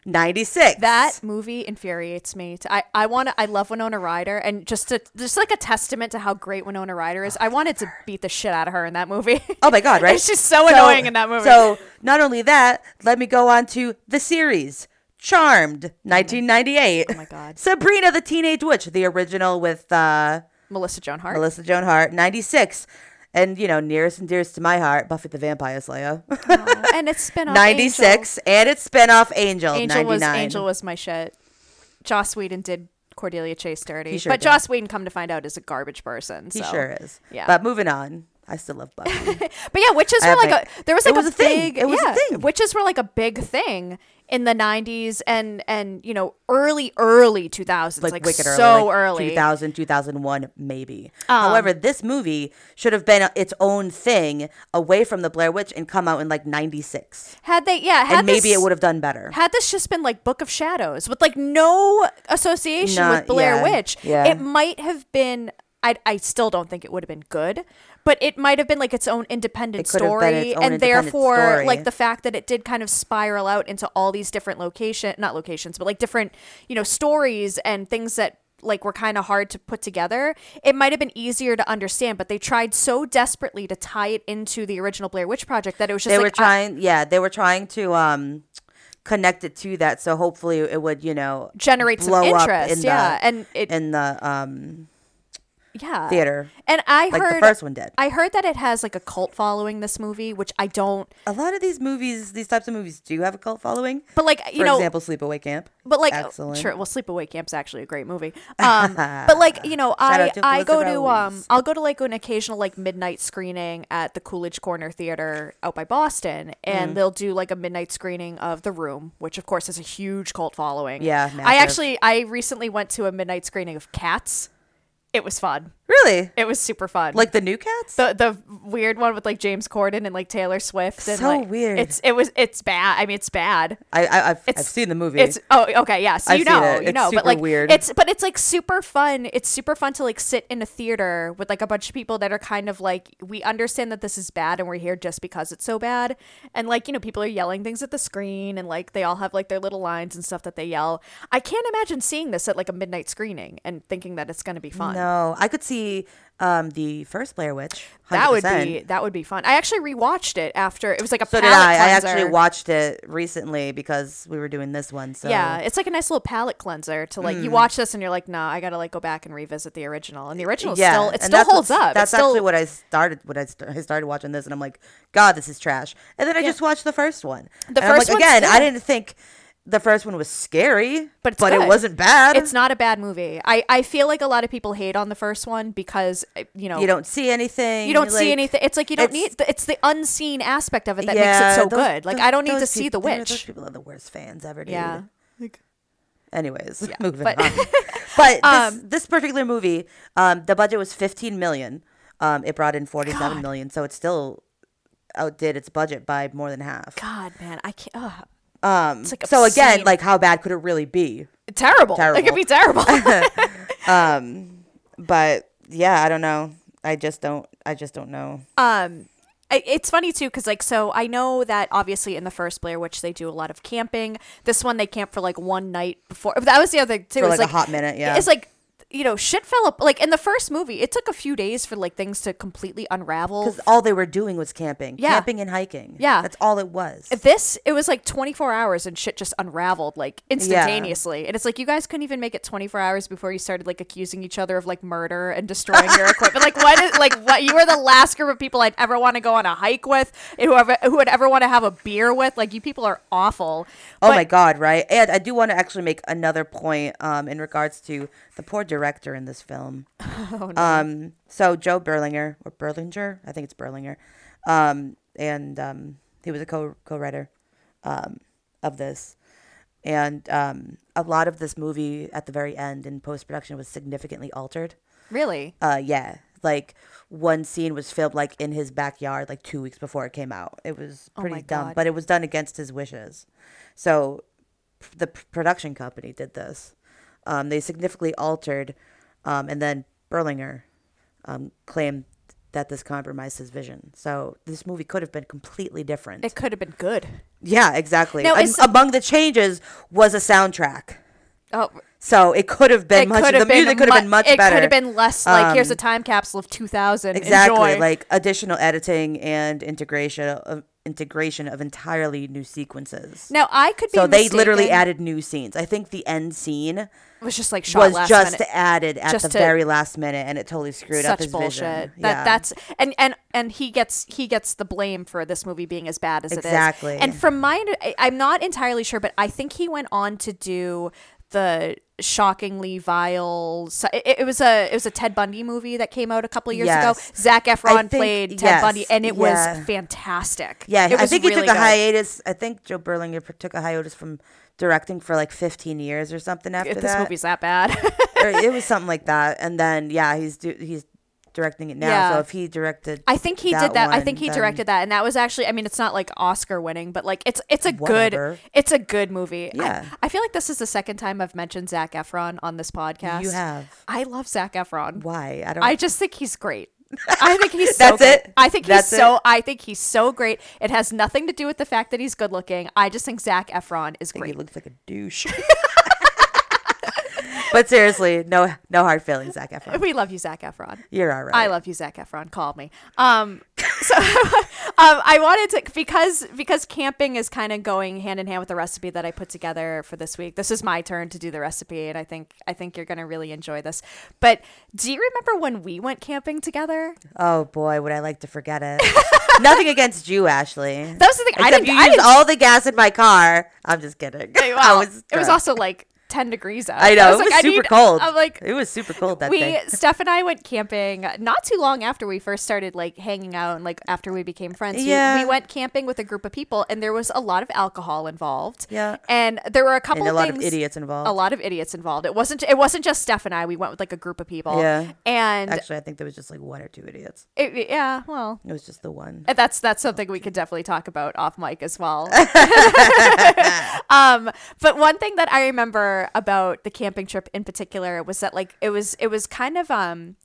96. That movie infuriates me. To- I I want to. I love Winona Ryder, and just to just like a testament to how great Winona Ryder is. I wanted to beat the shit out of her in that movie. Oh my God, right? She's so annoying in that movie. So, not only that, let me go on to the series Charmed, 1998. Oh my God. Sabrina the Teenage Witch, the original with uh, Melissa Joan Hart. Melissa Joan Hart, 96. And, you know, nearest and dearest to my heart, Buffy the Vampire Slayer. Oh, and it's spin off 96. And its spinoff, Angel, Angel, Angel 99. was Angel was my shit. Joss Whedon did Cordelia Chase dirty, sure but did. Joss Whedon, come to find out, is a garbage person. He sure is. Yeah. But moving on. I still love Buffy. But yeah, witches I were like my- a there was like was a, a thing. big It was a thing. witches were like a big thing in the 90s and and you know early early 2000s like, like, wicked early, so like early. 2000 2001 maybe. Um, however this movie should have been its own thing away from the blair witch and come out in like 96 had they yeah had and maybe this, it would have done better. had this just been like book of shadows with like no association Not- with blair yeah, witch yeah. it might have been I, I still don't think it would have been good but it might have been like its own independent It could have been story own and independent therefore story. like the fact that it did kind of spiral out into all these different location not locations but like different you know stories and things that like were kind of hard to put together it might have been easier to understand but they tried so desperately to tie it into the original blair witch project that it was just they like were I- trying yeah they were trying to um connect it to that so hopefully it would you know generate some interest in yeah the, and it in the um yeah. Theater. And i like heard the first one did. I heard that it has like a cult following this movie which i don't a lot of these movies these types of movies do have a cult following. But like you know for know example sleepaway camp. But like excellent. sure well sleepaway camp's actually a great movie. Um but like you know i i go to um i'll go to like an occasional like midnight screening at the coolidge corner theater out by boston and Mm. they'll do like a midnight screening of the room which of course has a huge cult following. Yeah, i actually i recently went to a midnight screening of cats it was fun really it was super fun like the new cats the the weird one with like James Corden and like Taylor Swift. And, So like, weird. It's it was it's bad. I mean, it's bad. I, I I've, I've seen the movie It's oh okay yeah. So I've you know you It's know, but like weird. it's but it's like super fun. It's super fun to like sit in a theater with like a bunch of people that are kind of like we understand that this is bad and we're here just because it's so bad. And like you know people are yelling things at the screen and like they all have like their little lines and stuff that they yell. I can't imagine seeing this at like a midnight screening and thinking that it's going to be fun. No, I could see um the first Blair Witch. 100%. That would be that would be fun. I actually rewatched it after it was like a So did I. I actually watched it recently because we were doing this one. So Yeah, it's like a nice little palate cleanser to like you watch this and you're like, nah, I gotta like go back and revisit the original. And the original yeah, still it and still holds up. That's still, actually what I started. What I, st- I started watching this, and I'm like, God, this is trash. And then I just watched the first one. The And I'm first like, again, I didn't think the first one was scary, But but good. it wasn't bad. It's not a bad movie. I, I feel like a lot of people hate on the first one because uh, you know You don't see anything. you don't see anything. It's like you don't it's- need. The, it's the unseen aspect of it that yeah, makes it so those- good. Like those- I don't need to those see peop- the they're- Those witch. people are the worst fans ever, dude. Yeah, Anyways, Yeah, moving but- on. But this, Um, this particular movie, um, the budget was 15 million. Um, it brought in forty-seven God. million, so it still outdid its budget by more than half. God, man, I can't. ugh. Um, like so again, like how bad could it really be? terrible. Terrible. It could be terrible. Um, but yeah, I don't know. I just don't. I just don't know. um it's funny too because like so i know that obviously in the first blair witch they do a lot of camping this one they camp for like one night before that was the other thing too For It's like, a hot minute, yeah. it's like you know shit fell up like in the first movie it took a few days for like things to completely unravel Because all they were doing was camping, Yeah. camping and hiking. Yeah. that's all it was. this it was like 24 hours and shit just unraveled like instantaneously and it's like you guys couldn't even make it 24 hours before you started like accusing each other of like murder and destroying your equipment like what is like what you were the last group of people i'd ever want to go on a hike with and whoever who would ever want to have a beer with like you people are awful Oh But- my god, right? And I do want to actually make another point um, in regards to the poor director in this film. Oh, Um, so Joe Berlinger or Berlinger, I think it's Berlinger, um, and um, he was a co co-writer um, of this, and um, a lot of this movie at the very end in post production was significantly altered. really Uh, yeah, like one scene was filmed like in his backyard, like two weeks before it came out. It was Oh pretty my dumb, God. but it was done against his wishes. So p- the p- production company did this. Um, they significantly altered, um, and then Berlinger um, claimed that this compromised his vision. So this movie could have been completely different. it could have been good yeah, exactly. Now, is- among the changes was a soundtrack. oh So it could have been much. The music could have mu- been much it better. It could have been less like here's a Um, time capsule of 2000 exactly Enjoy. like additional editing and integration of integration of entirely new sequences now i could be so they literally added new scenes i think the end scene it was just like shot was just minute. added at Just the very last minute and it totally screwed up his bullshit. vision That yeah. that's and and and he gets he gets the blame for this movie being as bad as Exactly. it is. Exactly. And from my, I'm not entirely sure, but I think he went on to do the shockingly vile. so- It, it was a it was a Ted Bundy movie that came out a couple of years Yes. ago. Zac Efron think- played Ted yes, Bundy, and it yeah. was fantastic. yeah it i was think he really took a good. hiatus i think joe berlinger took a hiatus from directing for like 15 years or something after If this that movie's that bad. or it was something like that and then yeah he's do, he's directing it now Yeah. so if he directed I think he did that. I think he then- directed that, and that was actually. I mean, it's not like Oscar winning, but like it's it's a Whatever. good it's a good movie. Yeah. I, feel like this is the second time I've mentioned Zac Efron on this podcast. you have I love Zac Efron. why i don't I just think he's great. I think he's so That's good. it? I think That's he's so. it? I think he's so great. It has nothing to do with the fact that he's good looking. I just think Zach Efron is he great. looks like a douche. but seriously, no no hard feelings, Zac Efron. We love you, Zac Efron. You're all right. I love you, Zac Efron. Call me. Um, so um, I wanted to because because camping is kind of going hand in hand with the recipe that I put together for this week. This is my turn to do the recipe, and I think I think you're gonna really enjoy this. But do you remember when we went camping together? Oh boy, would I like to forget it. Nothing against you, Ashley. That was the thing. I didn't. you I used didn't all the gas in my car. I'm just kidding. Hey, I well, was it was also like 10 degrees out. I know I it was like, I super need- cold. I'm like, it was super cold that we day. Steph and I went camping not too long after we first started like hanging out and like after we became friends. Yeah. We, went camping with a group of people and there was a lot of alcohol involved. Yeah. And there were a couple And a of lot of idiots involved. A lot of idiots involved. It wasn't it wasn't just Steph and I. We went with like a group of people. Yeah. And Actually, I think there was just like one or two idiots. it, yeah, well, It was just the one. that's that's something we could definitely talk about off mic as well. um, but one thing that I remember about the camping trip in particular was that like it was it was kind of um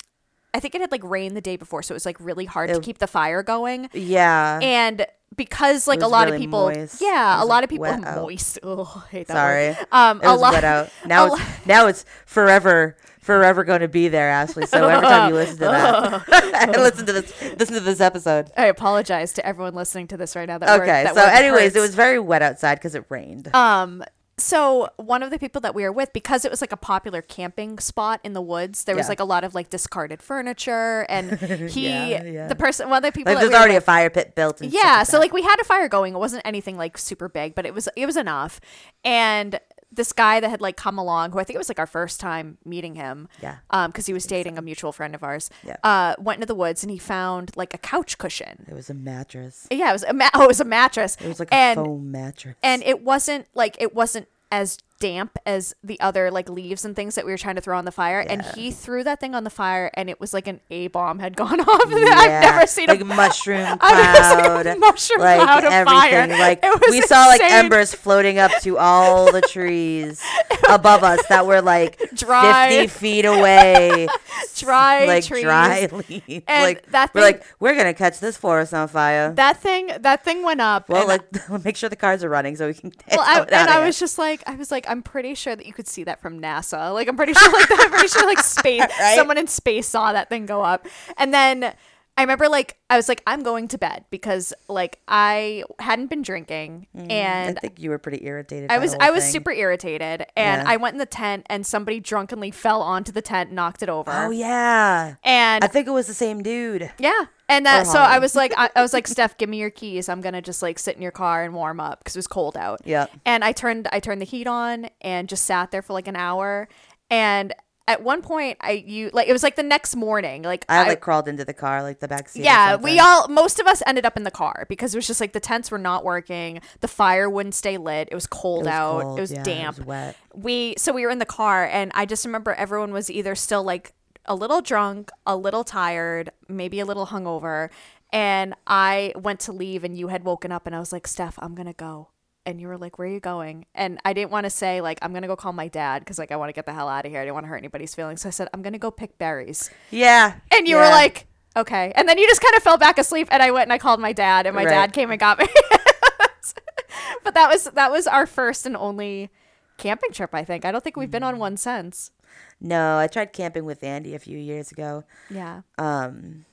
I think it had like rained the day before, so it was like really hard to keep the fire going. Yeah. And because like a lot really of people, moist. yeah, a lot of people moist. Oh, hate that Sorry. word. Um, it a was lot. wet out. Now it's now it's forever forever going to be there, Ashley. So every time you listen to that, listen to this listen to this episode. I apologize to everyone listening to this right now. That word- Okay. that So anyways, hurts. it was very wet outside because it rained. Um, so one of the people that we were with, because it was like a popular camping spot in the woods, there was Yeah. like a lot of like discarded furniture, and he, Yeah, yeah. the person, one of the people, like there's we already a fire pit built. Yeah. like So like we had a fire going. It wasn't anything like super big, but it was it was enough. And this guy that had like come along, who I think it was like our first time meeting him, Yeah. um, because he was dating a mutual friend of ours, Yeah. uh, went into the woods and he found like a couch cushion. it was a mattress. Yeah, it was a ma- oh, it was a mattress. It was like a and foam mattress. and it wasn't like it wasn't as damp as the other like leaves and things that we were trying to throw on the fire and he threw that thing on the fire and it was like an a bomb had gone off i've never seen like a mushroom I've never seen a cloud, mushroom like cloud of fire. Like we saw like embers floating up to all the trees above us that were like Dry. fifty feet away, dry like trees. dry leaves. And like that we're like we're gonna catch this forest on fire. that thing that thing went up well, like make sure the cars are running so we can. well, I, and I was just like, I was like, I'm pretty sure that you could see that from NASA. Like, I'm pretty sure, like, that, I'm pretty sure, like, space, Right? someone in space saw that thing go up. And then I remember, like, I was like, I'm going to bed because, like, I hadn't been drinking, mm, and I think you were pretty irritated. I was I was thing. super irritated, and Yeah. I went in the tent, and somebody drunkenly fell onto the tent, knocked it over. Oh yeah, And I think it was the same dude. yeah. And that, so I was like, I, I was like, Steph, give me your keys. I'm gonna just like sit in your car and warm up because it was cold out. Yeah. And I turned, I turned the heat on and just sat there for like an hour. And at one point, I you like it was like the next morning, like I like crawled into the car, like the back seat. yeah, we all most of us ended up in the car because it was just like the tents were not working, the fire wouldn't stay lit, it was cold It was out, cold, it was yeah, damp. It was wet. we so we were in the car and I just remember everyone was either still like a little drunk, a little tired, maybe a little hungover, and I went to leave and you had woken up and I was like, "Steph, I'm going to go." And you were like, "Where are you going?" And I didn't want to say like, "I'm going to go call my dad" cuz like I want to get the hell out of here. I didn't want to hurt anybody's feelings. So I said, "I'm going to go pick berries." Yeah. And you were like, "Okay." And then you just kind of fell back asleep and I went and I called my dad and my Right. dad came and got me. but that was that was our first and only camping trip, I think. I don't think we've been Mm. on one since. No, I tried camping with Andy a few years ago. Yeah. Um,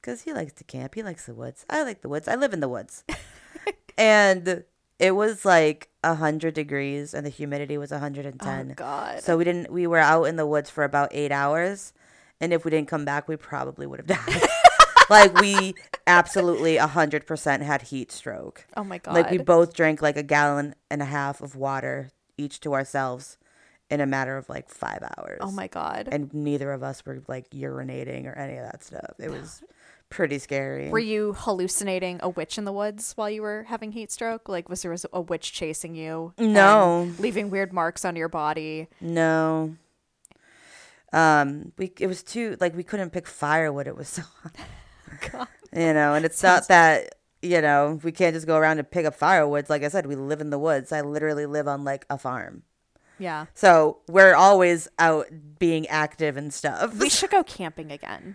because he likes to camp. He likes the woods. I like the woods. I live in the woods. and it was like a hundred degrees, and the humidity was a hundred and Oh ten. God. so we didn't. We were out in the woods for about eight hours, and if we didn't come back, we probably would have died. like we absolutely a hundred percent had heat stroke. oh my God. Like we both drank like a gallon and a half of water each to ourselves in a matter of like five hours. oh my God. And neither of us were like urinating or any of that stuff. It was pretty scary. were you hallucinating a witch in the woods while you were having heat stroke? Like, was there was a witch chasing you? No. leaving weird marks on your body. no. Um, we it was too like we couldn't pick firewood. It was so God. you know, and it's not that you know we can't just go around and pick up firewoods. Like I said, we live in the woods. I literally live on like a farm. Yeah. So we're always out being active and stuff. We should go camping again.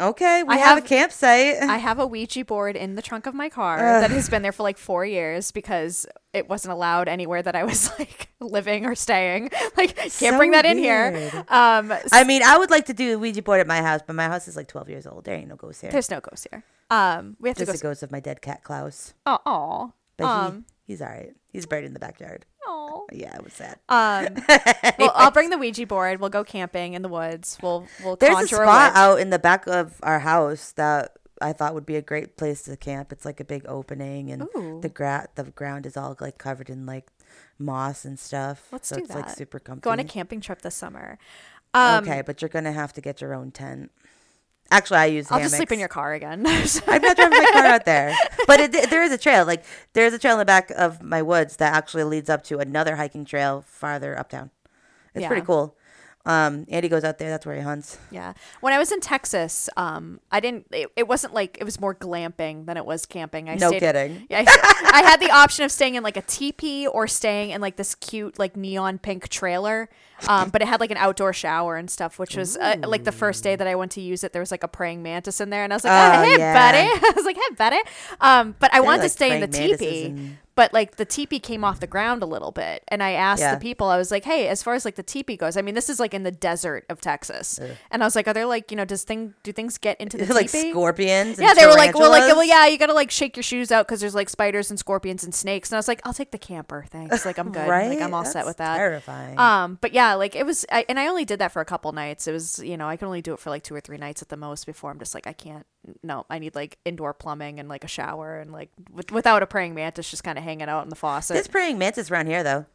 Okay, we I have, have- a campsite. I have a Ouija board in the trunk of my car that has been there for like four years because it wasn't allowed anywhere that I was like living or staying. Like, can't So bring that in here. weird. Um, I mean, I would like to do a Ouija board at my house, but my house is like 12 years old. There ain't no ghosts here. there's no ghosts here. Um, we have to Just go. a ghost of my dead cat Klaus. Uh oh, aw. But Um, he, he's all right. He's buried in the backyard. Aw. Yeah, it was sad. Um, well, I'll bring the Ouija board. We'll go camping in the woods. We'll we'll There's a spot witch. out in the back of our house that I thought would be a great place to camp. It's like a big opening, and Ooh. the gra- the ground is all like covered in like moss and stuff. Let's so do it's like that. super comfy. Go on a camping trip this summer. Um, okay, but you're gonna have to get your own tent. Actually, I use. I'll just sleep in your car again. I'm not driving my car out there. But it, there is a trail. Like there's a trail in the back of my woods that actually leads up to another hiking trail farther uptown. It's pretty cool. Um, Andy goes out there. That's where he hunts. Yeah. When I was in Texas, um, I didn't. It, it wasn't like it was more glamping than it was camping. I No stayed, kidding. Yeah, I, I had the option of staying in like a teepee or staying in like this cute like neon pink trailer. Um, but it had like an outdoor shower and stuff, which was uh, like the first day that I went to use it. There was like a praying mantis in there, and I was like, Oh, oh, "Hey, yeah. buddy!" I was like, "Hey, buddy!" Um, but I wanted to stay in the teepee. and- But like the teepee came off the ground a little bit, and I asked Yeah. the people, I was like, "Hey, as far as like the teepee goes, I mean, this is like in the desert of Texas," and I was like, "Are there like you know, does thing do things get into the like teepee?" scorpions. And yeah, they were like, well, like, well, yeah, you gotta like shake your shoes out because there's like spiders and scorpions and snakes. And I was like, I'll take the camper, thanks. Like, I'm good. Right? Like, I'm all set with that. Terrifying. Um, but yeah, like it was, I, and I only did that for a couple nights. It was, you know, I can only do it for like two or three nights at the most before I'm just like, I can't. No, I need like indoor plumbing and like a shower and like with, without a praying mantis just kind of hanging out in the faucet. There's praying mantis around here though.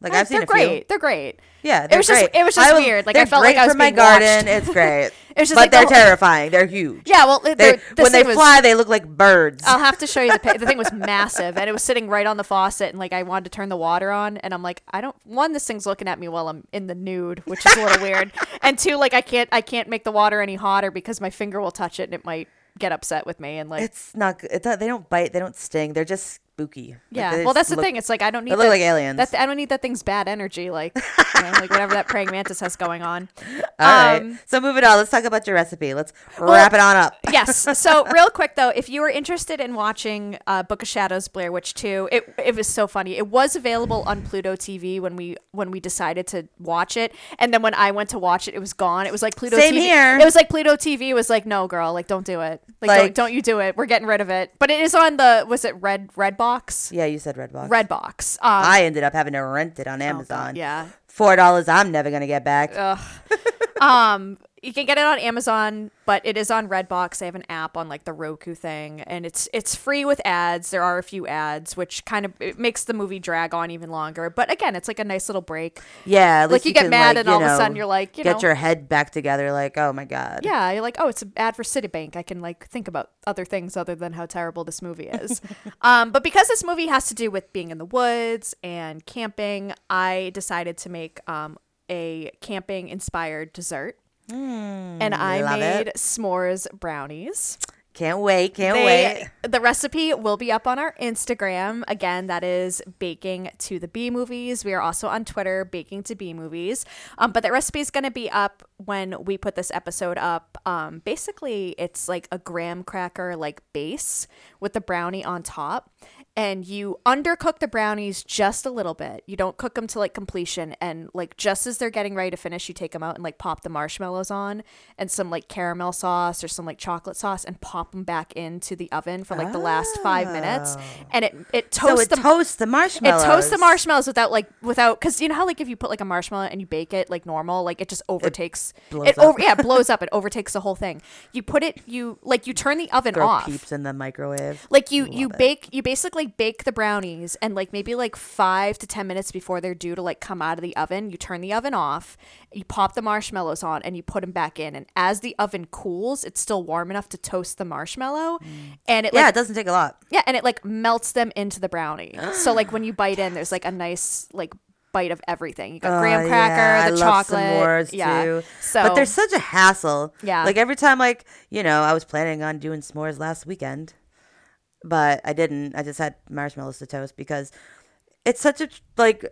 Like I've seen they're a great. few. They're great. Yeah, It they're was just- great. it was just weird. Like, I felt like I was for my garden. It's great. It was just but like they're whole- terrifying. They're huge. Yeah, well, it- They, they're- this when they was- fly, they look like birds. I'll have to show you the. The thing was massive, and it was sitting right on the faucet, and like I wanted to turn the water on, and I'm like, I don't. One, this thing's looking at me while I'm in the nude, which is a little weird, and two, like I can't, I can't make the water any hotter because my finger will touch it, and it might get upset with me, and like, it's not. good. It's not, they don't bite. They don't sting. They're just spooky. Yeah. they Well, that's the look- thing. It's like I don't need They look that- like aliens. That I don't need that thing's bad energy, like you know, like whatever that praying mantis has going on. All right. Um, So moving on. Let's talk about your recipe. Let's wrap it on up. yes. So real quick though, if you were interested in watching uh, Book of Shadows, Blair Witch Two, it it was so funny. It was available on Pluto TV when we when we decided to watch it, and then when I went to watch it, it was gone. It was like Pluto Same TV. here. It was like Pluto TV was like, no, girl, like don't do it. Like, Like- don't, don't you do it. We're getting rid of it. But it is on the was it Red Red Box? Yeah, you said Redbox. Redbox. Um, I ended up having to rent it on oh, God, Amazon. yeah. Four dollars. I'm never gonna get back. um you can get it on Amazon, but it is on Redbox. They have an app on like the Roku thing, and it's it's free with ads. There are a few ads, which kind of it makes the movie drag on even longer. But again, it's like a nice little break. yeah, like least you get can, mad like, and you all of a sudden you're like, you know. get know, your head back together. Like, oh my god. yeah, you're like, oh, it's an ad for Citibank. I can like think about other things other than how terrible this movie is. um, but because this movie has to do with being in the woods and camping, I decided to make um a camping inspired dessert. And I made it. s'mores brownies. Can't wait. Can't They- wait. The recipe will be up on our Instagram. Again, that is baking to the B movies. We are also on Twitter, baking to B movies. Um, but that recipe is going to be up when we put this episode up. Um, basically, it's like a graham cracker like base with the brownie on top. And you undercook the brownies just a little bit. You don't cook them to like completion. And like just as they're getting ready to finish, you take them out and like pop the marshmallows on and some like caramel sauce or some like chocolate sauce and pop them back into the oven for like the last five minutes. Oh. And it it So toasts it the toasts the marshmallows. it toasts the marshmallows without like without because you know how like if you put like a marshmallow and you bake it like normal like it just overtakes it up. over yeah it blows up it overtakes the whole thing you put it you like you turn the oven Throw off peeps in the microwave. like you you bake you basically bake the brownies and like maybe like five to ten minutes before they're due to like come out of the oven you turn the oven off you pop the marshmallows on and you put them back in and as the oven cools it's still warm enough to toast the marshmallow mm. and it like yeah, it doesn't take a lot. yeah, and it like melts them into the brownie. so like when you bite in, there's like a nice like bite of everything. You got Oh, graham yeah, cracker, I the love chocolate. s'mores yeah. too. So but they're such a hassle. Yeah. Like every time, like you know, I was planning on doing s'mores last weekend, but I didn't. I just had marshmallows to toast because it's such a like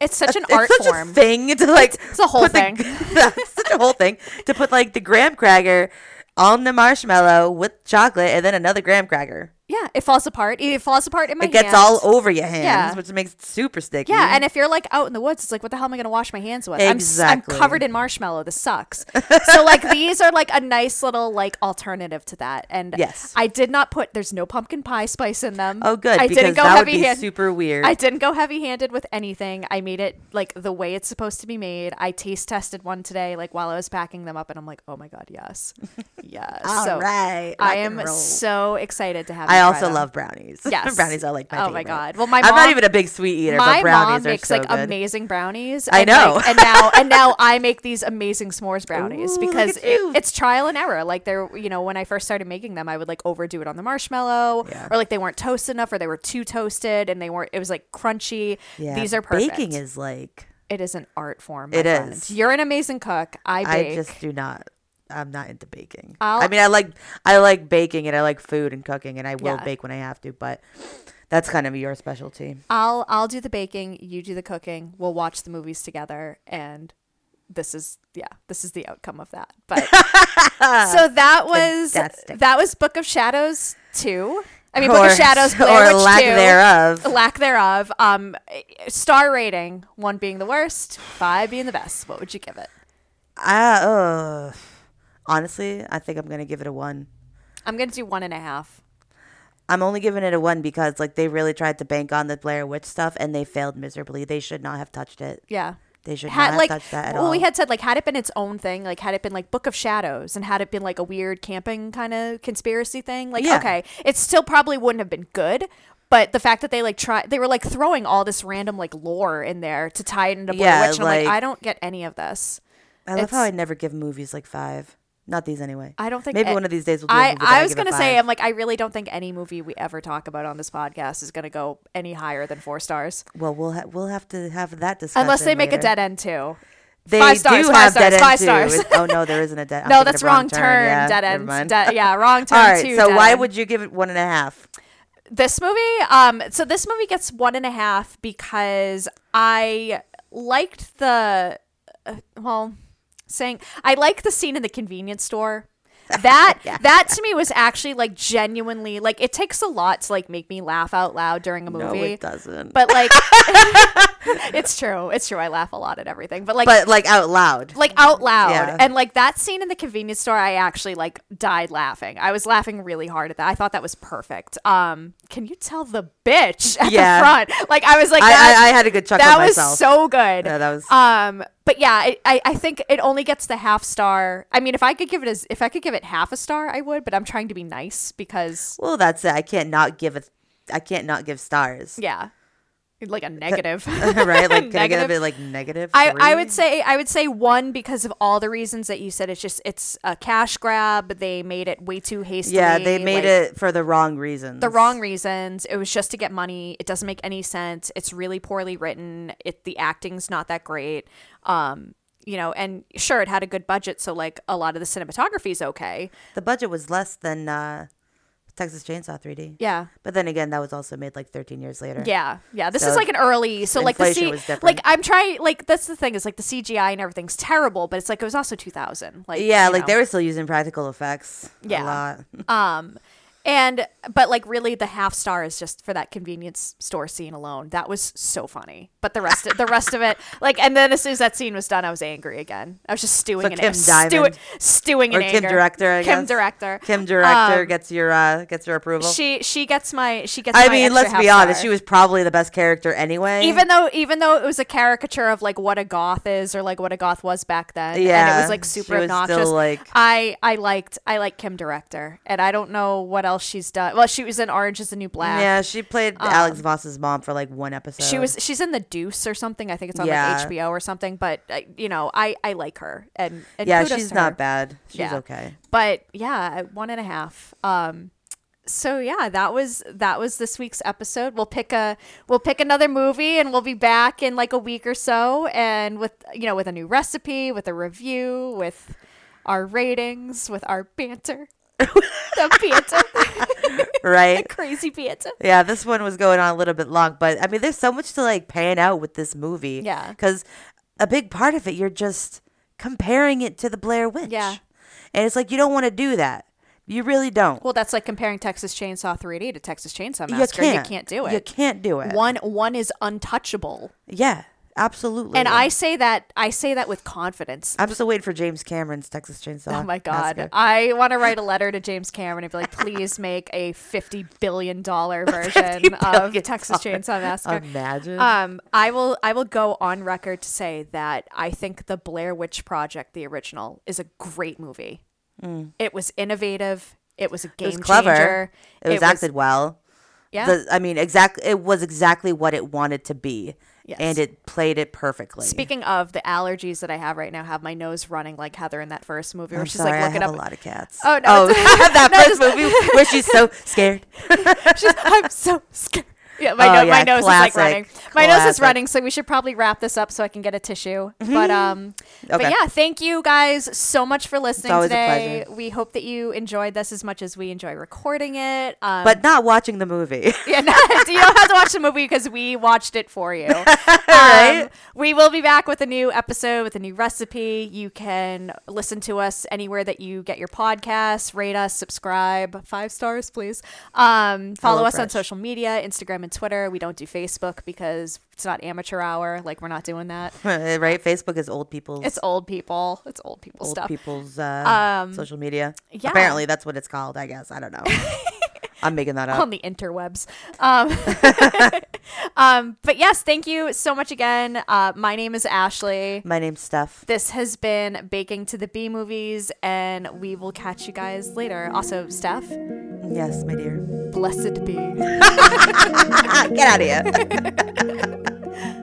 it's such an it's art such form. a thing to like. it's a whole put the- thing. such a whole thing to put like the graham cracker on the marshmallow with chocolate and then another graham cracker. Yeah, it falls apart. It falls apart in my It gets hands. all over your hands, Yeah. which makes it super sticky. Yeah, and if you're like out in the woods, it's like, what the hell am I going to wash my hands with? Exactly. I'm, I'm covered in marshmallow. This sucks. so like these are like a nice little like alternative to that. And Yes. I did not put. There's no pumpkin pie spice in them. oh, good I didn't go heavy be hand- super weird. I didn't go heavy handed with anything. I made it like the way it's supposed to be made. I taste tested one today, like while I was packing them up, and I'm like, oh my god, yes, yes. All so right, I and am roll. so excited to have. I try also love brownies. Yes. brownies are like my Oh my. God. Well, my I'm not even a big sweet eater, My but brownies mom are makes so like good. amazing brownies. I and, know. like, and now and now I make these amazing s'mores brownies Ooh, because it, it's trial and error. Like they're you know when I first started making them, I would like overdo it on the marshmallow, Yeah. or like they weren't toasted enough, or they were too toasted, and they weren't. It was like crunchy. Yeah, These are perfect. Baking is like it is an art form. It friend. is. You're an amazing cook. I bake. I just do not. I'm not into baking. I'll- I mean, I like I like baking and I like food and cooking and I will Yeah. bake when I have to, but that's kind of your specialty. I'll I'll do the baking, you do the cooking. We'll watch the movies together and this is yeah, this is the outcome of that. But so that was Fantastic. that was Book of Shadows 2. I mean Book of Shadows Blair or Witch lack 2. thereof. Lack thereof. Um star rating, 1 being the worst, 5 being the best. What would you give it? I, uh, honestly, I think I'm gonna give it a one. I'm going to do one and a half. I'm only giving it a one because like they really tried to bank on the Blair Witch stuff and they failed miserably. They should not have touched it. Yeah. They should had not have like touched that at all. well, all. we had said like had it been its own thing, like had it been like Book of Shadows and had it been like a weird camping kind of conspiracy thing, like Yeah. okay, it still probably wouldn't have been good, But the fact that they like try, they were like throwing all this random like lore in there to tie it into Blair Yeah, Witch. And I'm like, like- I don't get any of this. I love how I never give movies like five. Not these anyway. I don't think Maybe a- one of these days we'll do a I, I was gonna say. I'm like, I really don't think any movie we ever talk about on this podcast is gonna go any higher than four stars, well, we'll ha- we'll have to have that discussion. unless they make a dead end too. They Five stars, do five have stars, dead end five stars. It- oh no, there isn't a dead. No, that's wrong wrong turn. Yeah, dead ends. De- yeah, wrong turn. All right. two, So why end. would you give it one and a half? this movie um so this movie gets one and a half because i liked the uh, well saying i like the scene in the convenience store that that to me was actually like genuinely like it takes a lot to like make me laugh out loud during a movie No, it doesn't. but like it's true. It's true. I laugh a lot at everything. But like but like out loud. like out loud. Yeah. and like that scene in the convenience store i actually like died laughing. I was laughing really hard at that. I thought that was perfect. Um can you tell the bitch at Yeah. the front? Like i was like I, I, I had a good chuckle that was so good. Yeah, that was- um but yeah I, I i think it only gets the half star. I mean if i could give it as if i could give it half a star i would but i'm trying to be nice because well, that's it. I can't not give it. I can't not give stars. yeah like a negative right? Like, can I get a bit like negative? I, I would say I would say one because of all the reasons that you said. It's just it's a cash grab. They made it way too hastily. Yeah, they made like, it for the wrong reasons. the wrong reasons. It was just to get money. It doesn't make any sense. It's really poorly written. It the acting's not that great. Um, you know, and sure, it had a good budget, so like a lot of the cinematography is okay. The budget was less than uh, Texas Chainsaw 3D. Yeah. But then again, that was also made like 13 years later. Yeah, yeah. This So is like an early, so like the C, was like I'm trying, like that's the thing is like the CGI and everything's terrible, but it's like it was also 2000. Like Yeah, like know. they were still using practical effects. Yeah. A lot. Um, and but like really, the half star is just for that convenience store scene alone. That was so funny. But the rest, of, the rest of it, like, and then as soon as that scene was done, I was angry again. I was just stewing So in Kim it, stewing, Diamond. stewing Or in Kim anger. Director, I Kim guess. director. Kim director Um, gets your uh, gets your approval. She she gets my she gets. I mean, let's be honest. She was probably the best character anyway. even though even though it was a caricature of like what a goth is or like what a goth was back then and it was like super was obnoxious still, like- i i liked i like kim director and i don't know what else she's done well she was in orange is the new black yeah, she played Alex Vause's mom for like one episode. she was she's in the deuce or something i think it's on Yeah. like hbo or something but uh, you know i i like her and, and Yeah, she's not bad. She's Yeah. okay. but yeah one and a half um so yeah that was that was this week's episode we'll pick a we'll pick another movie and we'll be back in like a week or so and with you know with a new recipe with a review with our ratings with our banter the banter Right. crazy pizza. Yeah, this one was going on a little bit long, but I mean, there's so much to like pan out with this movie. Yeah. Because a big part of it, you're just comparing it to the Blair Witch. Yeah. And it's like, you don't want to do that. You really don't. well that's like comparing texas chainsaw 3d to texas chainsaw you massacre can't. you can't do it You can't do it. one one is untouchable Yeah, absolutely. and i say that i say that with confidence I'm still waiting for James Cameron's Texas Chainsaw. Oh my god! Massacre. I want to write a letter to James Cameron and be like, please make a fifty billion dollar version of Texas Chainsaw Massacre. Imagine. Um, I will I will go on record to say that I think the Blair Witch Project, the original, is a great movie. It was innovative. It was a game Mm. it was clever. changer. It was acted well. Yeah. The, I mean, exactly. It was exactly what it wanted to be, Yes. and it played it perfectly. Speaking of the allergies that I have right now, have my nose running like Heather in that first movie, where I'm she's sorry, like I looking have up. a lot of cats. Oh, no, Oh, that No, first just- movie where she's so scared. She's, I'm so scared. Yeah, my, Oh, no- yeah, my nose is like classic. running. My nose is running, so we should probably wrap this up so I can get a tissue. But um, but yeah, thank you guys so much for listening today. We hope that you enjoyed this as much as we enjoy recording it. Um, but not watching the movie. yeah, no, you don't have to watch the movie because we watched it for you. Right? Um, we will be back with a new episode with a new recipe. You can listen to us anywhere that you get your podcasts. Rate us, subscribe, five stars, please. Um, follow us on social media, Instagram and Twitter. We don't do Facebook because it's not amateur hour. Like we're not doing that. right? Facebook is old people's It's old people. It's old people old stuff. people's uh, Um, social media. yeah. Apparently, that's what it's called. I guess I don't know. I'm making that up. on the interwebs. Um, um, but yes, thank you so much again. Uh, my name is Ashley. My name's Stef. This has been Baking to the B movies, and we will catch you guys later. Also, Stef, Yes, my dear. blessed be. Get out of here.